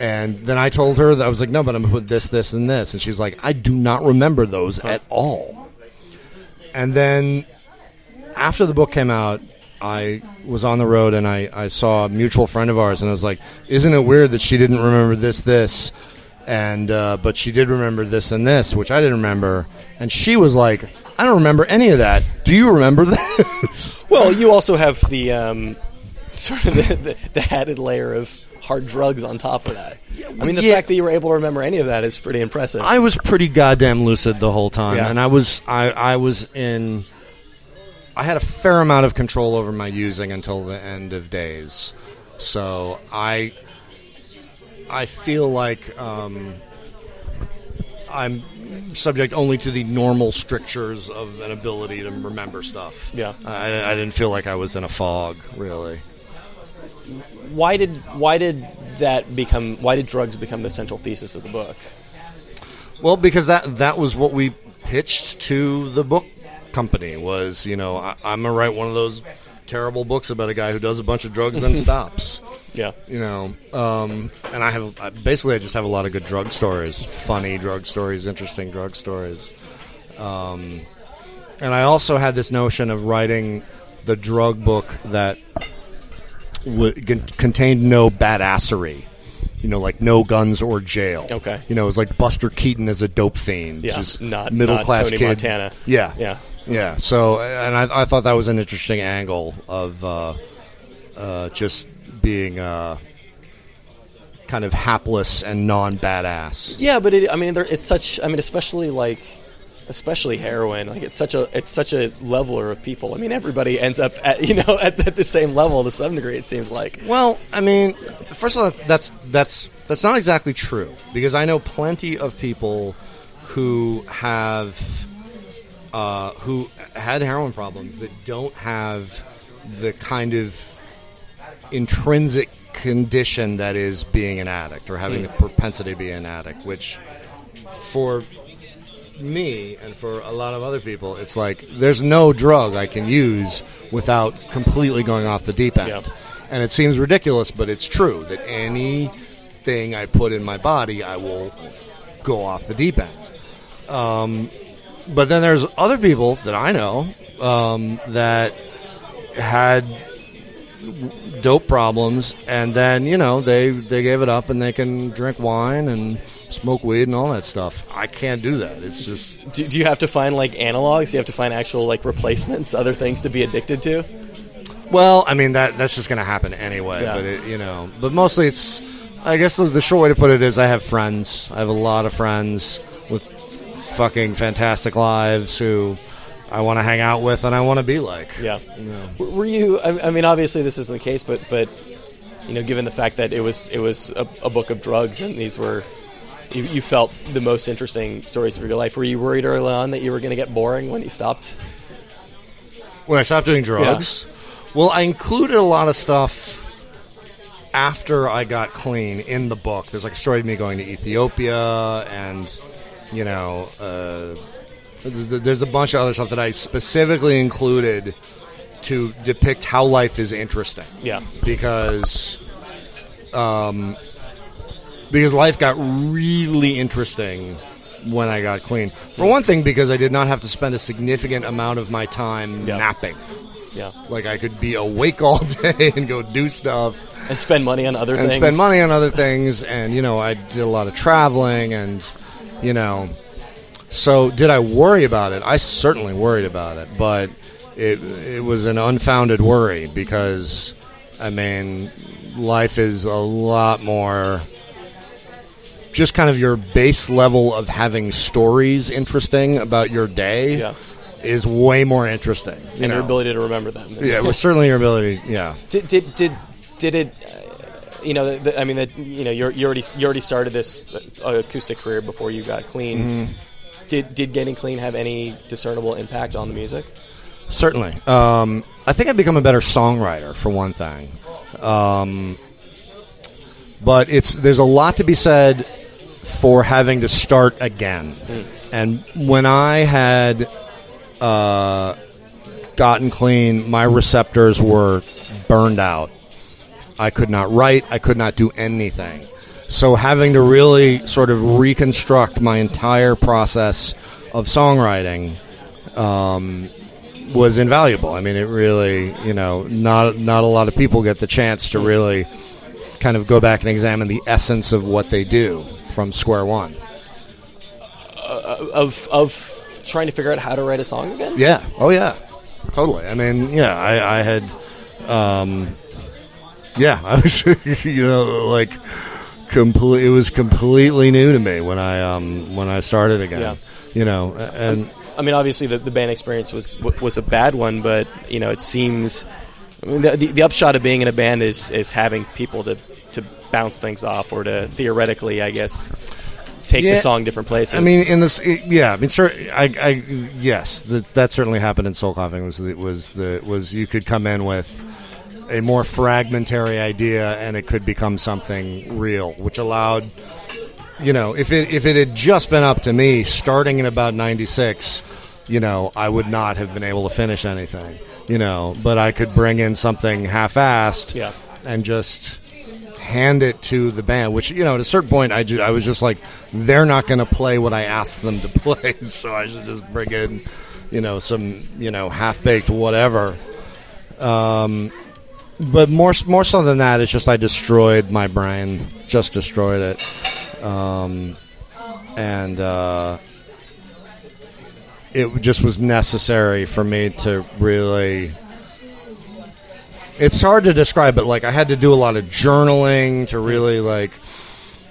Speaker 2: And then I told her that I was like, no, but I'm going to put this, this, and this. And she's like, I do not remember those at all. And then after the book came out, I was on the road and I, I saw a mutual friend of ours, and I was like, isn't it weird that she didn't remember this, this? And, uh, but she did remember this and this, which I didn't remember. And she was like, I don't remember any of that. Do you remember this?
Speaker 1: well, you also have the um, sort of the, the, the added layer of hard drugs on top of that. I mean, the
Speaker 2: yeah.
Speaker 1: fact that you were able to remember any of that is pretty impressive.
Speaker 2: I was pretty goddamn lucid the whole time,
Speaker 1: Yeah.
Speaker 2: and I was I, I was in. I had a fair amount of control over my using until the end of days, so I I feel like um, I'm subject only to the normal strictures of an ability to remember stuff.
Speaker 1: Yeah.
Speaker 2: I, I didn't feel like I was in a fog, really.
Speaker 1: why did why did that become why did drugs become the central thesis of the book?
Speaker 2: Well, because that that was what we pitched to the book company was, you know, I, I'm gonna write one of those terrible books about a guy who does a bunch of drugs then stops.
Speaker 1: Yeah,
Speaker 2: You know, um, and I have I, basically I just have a lot of good drug stories, funny drug stories, interesting drug stories. Um, and I also had this notion of writing the drug book that w- contained no badassery. You know, like no guns or jail.
Speaker 1: Okay.
Speaker 2: You know, it was like Buster Keaton as a dope fiend.
Speaker 1: Yeah,
Speaker 2: just
Speaker 1: not-
Speaker 2: middle
Speaker 1: not
Speaker 2: class
Speaker 1: Tony
Speaker 2: kid.
Speaker 1: Montana.
Speaker 2: Yeah.
Speaker 1: Yeah.
Speaker 2: Yeah. So, and I, I thought that was an interesting angle of uh, uh, just being uh, kind of hapless and non badass.
Speaker 1: Yeah, but it, I mean, there, it's such. I mean, especially like, especially heroin. Like, it's such a it's such a leveler of people. I mean, everybody ends up at you know at, at the same level to some degree. It seems like.
Speaker 2: Well, I mean, first of all, that's that's that's not exactly true because I know plenty of people who have uh, who had heroin problems that don't have the kind of intrinsic condition that is being an addict or having the propensity to be an addict, which for me and for a lot of other people, it's like there's no drug I can use without completely going off the deep end.
Speaker 1: Yeah.
Speaker 2: And it seems ridiculous, but it's true that anything I put in my body, I will go off the deep end. Um, but then there's other people that I know um, that had dope problems, and then you know they they gave it up and they can drink wine and smoke weed and all that stuff. I can't do that. It's just
Speaker 1: Do, do you have to find like analogs? Do you have to find actual like replacements, other things to be addicted to?
Speaker 2: well, I mean that that's just going to happen anyway.
Speaker 1: Yeah.
Speaker 2: But it, you know, but mostly it's. I guess the, the short way to put it is I have friends. I have a lot of friends fucking fantastic lives who I want to hang out with and I want to be like.
Speaker 1: Yeah. W- Were you? I I mean, obviously this isn't the case, but but you know, given the fact that it was it was a, a book of drugs and these were. You, you felt the most interesting stories of your life. Were you worried early on that you were going to get boring when you stopped?
Speaker 2: When I stopped doing drugs, well, I included a lot of stuff after I got clean in the book. There's like a story of me going to Ethiopia, and you know, uh, th- th- there's a bunch of other stuff that I specifically included to depict how life is interesting.
Speaker 1: Yeah.
Speaker 2: because um, because life got really interesting when I got clean. For one thing, because I did not have to spend a significant amount of my time
Speaker 1: Yeah.
Speaker 2: napping.
Speaker 1: Yeah.
Speaker 2: Like I could be awake all day and go do stuff
Speaker 1: And spend money on other
Speaker 2: and
Speaker 1: things.
Speaker 2: spend money on other things. And you know, I did a lot of traveling, and you know, so did I worry about it? I certainly worried about it, but it it was an unfounded worry because I mean, life is a lot more. Just kind of your base level of having stories interesting about your day
Speaker 1: Yeah.
Speaker 2: is way more interesting. You
Speaker 1: and your ability to remember them.
Speaker 2: yeah, well, certainly your ability. Yeah,
Speaker 1: Did did did did it? You know, the, the, I mean, that you know, you're, you already you already started this uh, acoustic career before you got clean.
Speaker 2: Mm-hmm.
Speaker 1: Did did getting clean have any discernible impact on the music?
Speaker 2: Certainly. Um, I think I've become a better songwriter for one thing. Um, but it's there's a lot to be said for having to start again. And when I had uh, gotten clean, my receptors were burned out. I could not write. I could not do anything. So having to really sort of reconstruct my entire process of songwriting um, was invaluable. I mean, it really, you know, not not a lot of people get the chance to really kind of go back and examine the essence of what they do from square one.
Speaker 1: Of of trying to figure out how to write a song again?
Speaker 2: Yeah. Oh yeah. Totally. I mean, yeah. I, I had, um, yeah. I was, you know, like complete. It was completely new to me when I um when I started again.
Speaker 1: Yeah.
Speaker 2: You know, and
Speaker 1: I mean, obviously the, the band experience was was a bad one, but you know, it seems I mean, the, the, upshot of being in a band is is having people to to bounce things off or to theoretically, I guess, take
Speaker 2: Yeah.
Speaker 1: the song different places.
Speaker 2: I mean, in this, it, yeah. I mean, cer I, I, yes, that, that certainly happened in Soul Coughing. Was the, was the was you could come in with a more fragmentary idea, and it could become something real, which allowed, you know, if it if it had just been up to me, starting in about '96, you know, I would not have been able to finish anything, you know, but I could bring in something half-assed,
Speaker 1: Yeah.
Speaker 2: and just hand it to the band. Which you know, at a certain point, I ju- I was just like, they're not going to play what I asked them to play, so I should just bring in, you know, some you know half baked whatever. Um, but more more so than that, it's just I destroyed my brain, just destroyed it, um, and uh, it just was necessary for me to really. It's hard to describe, but like I had to do a lot of journaling to really like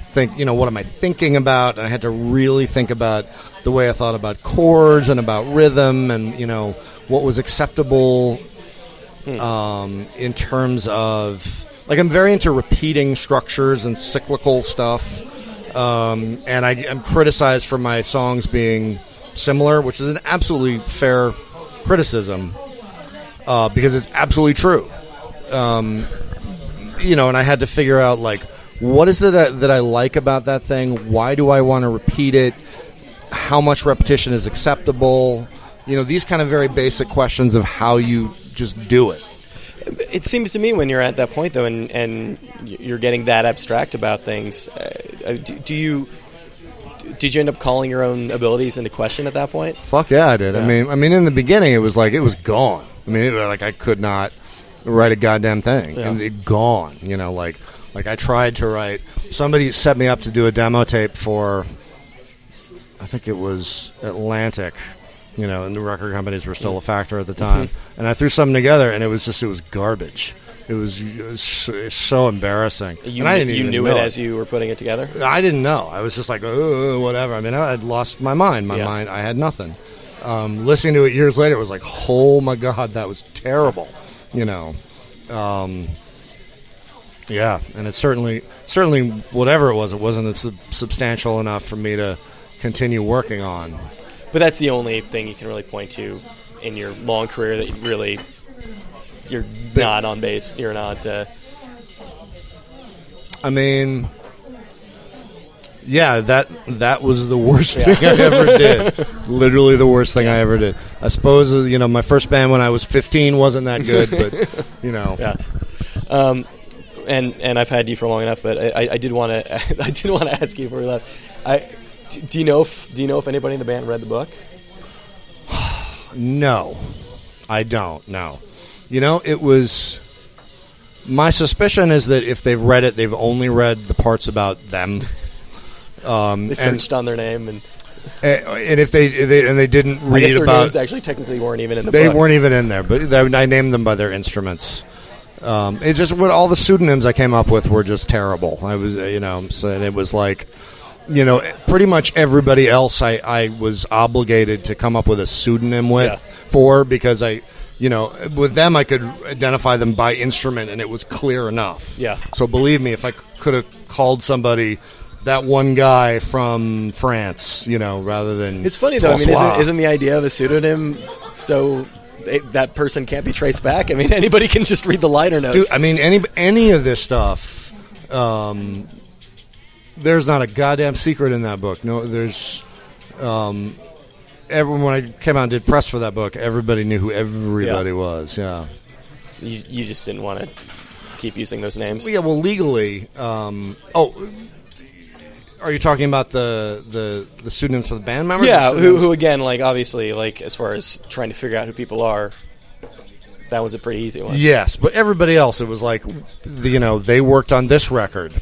Speaker 2: think, you know, what am I thinking about? And I had to really think about the way I thought about chords and about rhythm and, you know, what was acceptable um, in terms of. Like, I'm very into repeating structures and cyclical stuff. Um, and I, I'm criticized for my songs being similar, which is an absolutely fair criticism uh, because it's absolutely true. Um, you know, and I had to figure out like what is it that, that I like about that thing? Why do I want to repeat it? How much repetition is acceptable? You know, these kind of very basic questions of how you just do it.
Speaker 1: It seems to me when you're at that point, though, and, and you're getting that abstract about things, uh, do, do you did you end up calling your own abilities into question at that point?
Speaker 2: Fuck yeah, I did. I mean, I mean, in the beginning, it was like it was gone. I mean, it, like I could not write a goddamn thing,
Speaker 1: Yeah.
Speaker 2: and it gone. You know, like like I tried to write. Somebody set me up to do a demo tape for, I think it was Atlantic. You know, and the record companies were still a factor at the time, and I threw something together, and it was just it was garbage. It was, it was so, embarrassing.
Speaker 1: You,
Speaker 2: and I didn't
Speaker 1: you
Speaker 2: even
Speaker 1: knew
Speaker 2: know
Speaker 1: it as you were putting it together.
Speaker 2: I didn't know. I was just like, oh, whatever. I mean, I had lost my mind. My
Speaker 1: Yeah.
Speaker 2: mind, I had nothing. Um, listening to it years later, it was like, oh my god, that was terrible. You know, um, yeah, and it certainly, certainly, whatever it was, it wasn't sub- substantial enough for me to continue working on.
Speaker 1: But that's the only thing you can really point to in your long career that you really you're not on base. You're not. Uh,
Speaker 2: I mean, yeah, that that was the worst
Speaker 1: Yeah.
Speaker 2: thing I ever did. Literally the worst thing I ever did. I suppose uh, you know my first band when I was 15 wasn't that good, but you know,
Speaker 1: yeah. Um, and and I've had you for long enough, but I, I- I did want to I did want to ask you before we left. I d- do you know if do you know if anybody in the band read the book?
Speaker 2: no, I don't. No, you know, it was. My suspicion is that if they've read it, they've only read the parts about them. Um,
Speaker 1: They
Speaker 2: and,
Speaker 1: searched on their name, and
Speaker 2: and if they, they and they didn't
Speaker 1: I guess
Speaker 2: read
Speaker 1: their
Speaker 2: about
Speaker 1: names actually technically weren't even in the
Speaker 2: They
Speaker 1: book.
Speaker 2: weren't even in there, but they, I named them by their instruments. Um, it just what all the pseudonyms I came up with were just terrible. I was, you know, so and it was like, you know, pretty much everybody else I, I was obligated to come up with a pseudonym with
Speaker 1: Yeah.
Speaker 2: for because I, you know, with them I could identify them by instrument and it was clear enough.
Speaker 1: Yeah.
Speaker 2: So believe me, if I could have called somebody. That one guy from France, you know, rather than
Speaker 1: It's funny though. I mean, isn't, isn't the idea of a pseudonym so they, that person can't be traced back? I mean, anybody can just read the liner notes.
Speaker 2: Dude, I mean, any any of this stuff, um, there's not a goddamn secret in that book. No, there's. Um, everyone when I came out and did press for that book, everybody knew who everybody
Speaker 1: Yeah.
Speaker 2: was. Yeah.
Speaker 1: you, you just didn't want to keep using those names.
Speaker 2: Well, yeah. Well, legally. Um, oh, are you talking about the the the pseudonyms for the band members?
Speaker 1: Yeah, who, who again, like obviously, like as far as trying to figure out who people are, that was a pretty easy one.
Speaker 2: Yes, but everybody else, it was like, you know, they worked on this record,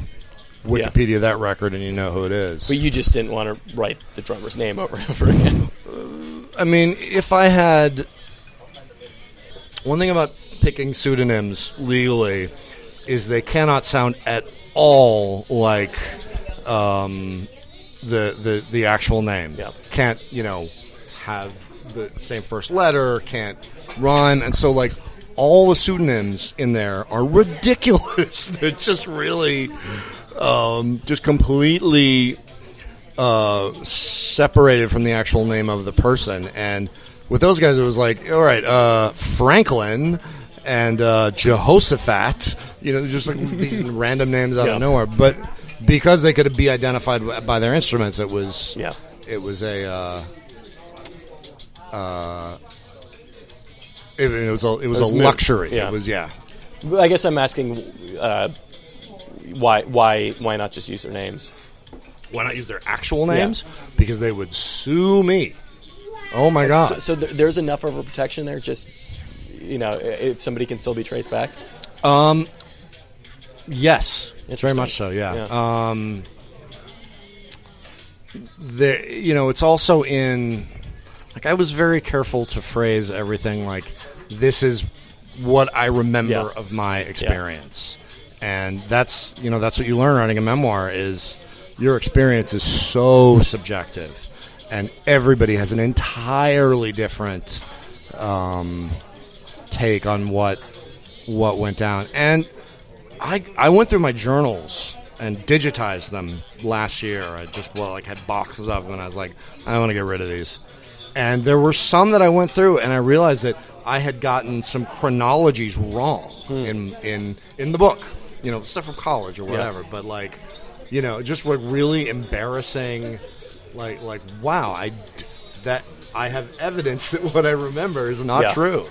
Speaker 2: Wikipedia that record, and you know who it is.
Speaker 1: But you just didn't want to write the drummer's name over and over again.
Speaker 2: I mean, if I had one thing about picking pseudonyms legally is they cannot sound at all like um, the the the actual name.
Speaker 1: Yeah.
Speaker 2: Can't you know have the same first letter? Can't rhyme, and so like all the pseudonyms in there are ridiculous. They're just really um, just completely uh, separated from the actual name of the person. And with those guys, it was like, all right, uh, Franklin and uh, Jehoshaphat, you know, just like these random names out
Speaker 1: Yeah.
Speaker 2: of nowhere. But because they could be identified by their instruments, it was
Speaker 1: Yeah.
Speaker 2: it was a. Uh, uh, it, it was a it was,
Speaker 1: was
Speaker 2: a luxury.
Speaker 1: Yeah.
Speaker 2: It was yeah.
Speaker 1: I guess I'm asking uh, why why why not just use their names?
Speaker 2: Why not use their actual names? Because they would sue me. Oh my god!
Speaker 1: So, so th- there's enough of a protection there. Just you know, if somebody can still be traced back.
Speaker 2: Um, yes, very much so. Yeah.
Speaker 1: Yeah.
Speaker 2: Um, there, you know, it's also in. Like, I was very careful to phrase everything like, "This is what I remember
Speaker 1: Yeah.
Speaker 2: of my experience," and that's you know that's what you learn writing a memoir is your experience is so subjective, and everybody has an entirely different um, take on what what went down. And I I went through my journals and digitized them last year. I just well like had boxes of them, and I was like, I want to get rid of these. And there were some that I went through, and I realized that I had gotten some chronologies wrong in in in the book. You know, stuff from college or whatever. But like, you know, just like really embarrassing. Like like wow, I that I have evidence that what I remember is not
Speaker 1: Yeah.
Speaker 2: true.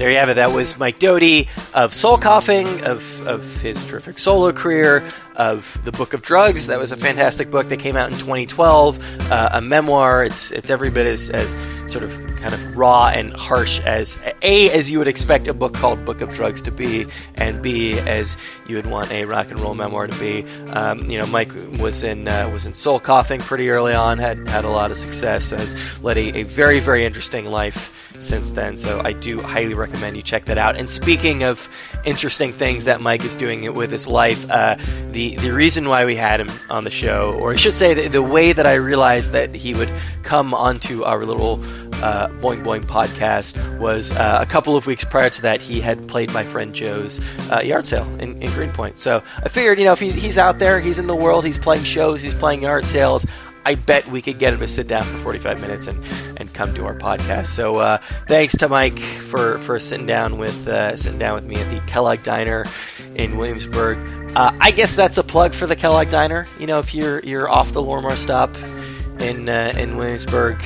Speaker 1: There you have it. That was Mike Doughty of Soul Coughing, of, of his terrific solo career, of the Book of Drugs. That was a fantastic book that came out in 2012. Uh, a memoir. It's it's every bit as, as sort of kind of raw and harsh as a as you would expect a book called Book of Drugs to be, and b as you would want a rock and roll memoir to be. Um, you know, Mike was in uh, was in Soul Coughing pretty early on. had had a lot of success. Has led a, a very very interesting life since then. So I do highly recommend you check that out. And speaking of interesting things that Mike is doing with his life, uh, the the reason why we had him on the show, or I should say, the, the way that I realized that he would come onto our little uh, Boing Boing podcast was uh, a couple of weeks prior to that. He had played my friend Joe's uh, yard sale in, in Greenpoint. So I figured, you know, if he's he's out there, he's in the world, he's playing shows, he's playing yard sales. I bet we could get him to sit down for 45 minutes and, and come do our podcast. So uh, thanks to Mike for, for sitting down with uh, sitting down with me at the Kellogg Diner in Williamsburg. Uh, I guess that's a plug for the Kellogg Diner. You know, if you're you're off the Lorimer stop in uh, in Williamsburg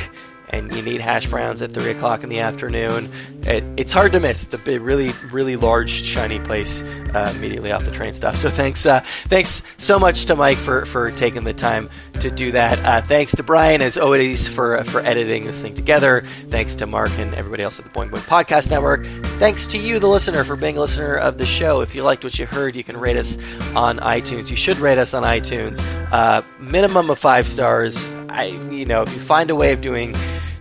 Speaker 1: and you need hash browns at three o'clock in the afternoon, it, it's hard to miss. It's a big, really, really large, shiny place uh, immediately off the train stop. So thanks, uh, thanks so much to Mike for, for taking the time to do that. Uh, thanks to Brian, as always, for for editing this thing together. Thanks to Mark and everybody else at the Boing Boing Podcast Network. Thanks to you, the listener, for being a listener of the show. If you liked what you heard, you can rate us on iTunes. You should rate us on iTunes. Uh, minimum of five stars. I, you know, if you find a way of doing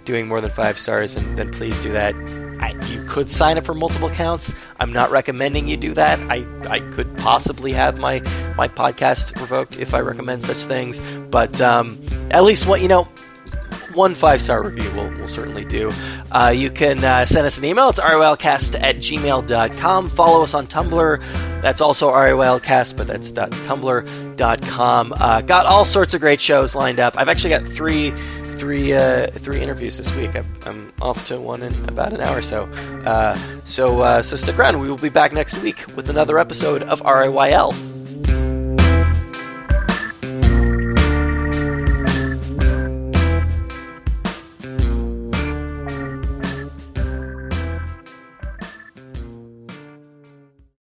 Speaker 1: doing more than five stars, and then please do that. I, you could sign up for multiple accounts. I'm not recommending you do that. I, I could possibly have my my podcast revoked if I recommend such things, but um, at least what you know. One five star review will will certainly do. Uh, you can uh, send us an email. It's rylcast at gmail.com. Follow us on Tumblr. That's also rylcast, but that's tumblr.com. Uh, got all sorts of great shows lined up. I've actually got three three uh, three interviews this week. I'm, I'm off to one in about an hour or so. Uh, so uh, so stick around. We will be back next week with another episode of RIYL.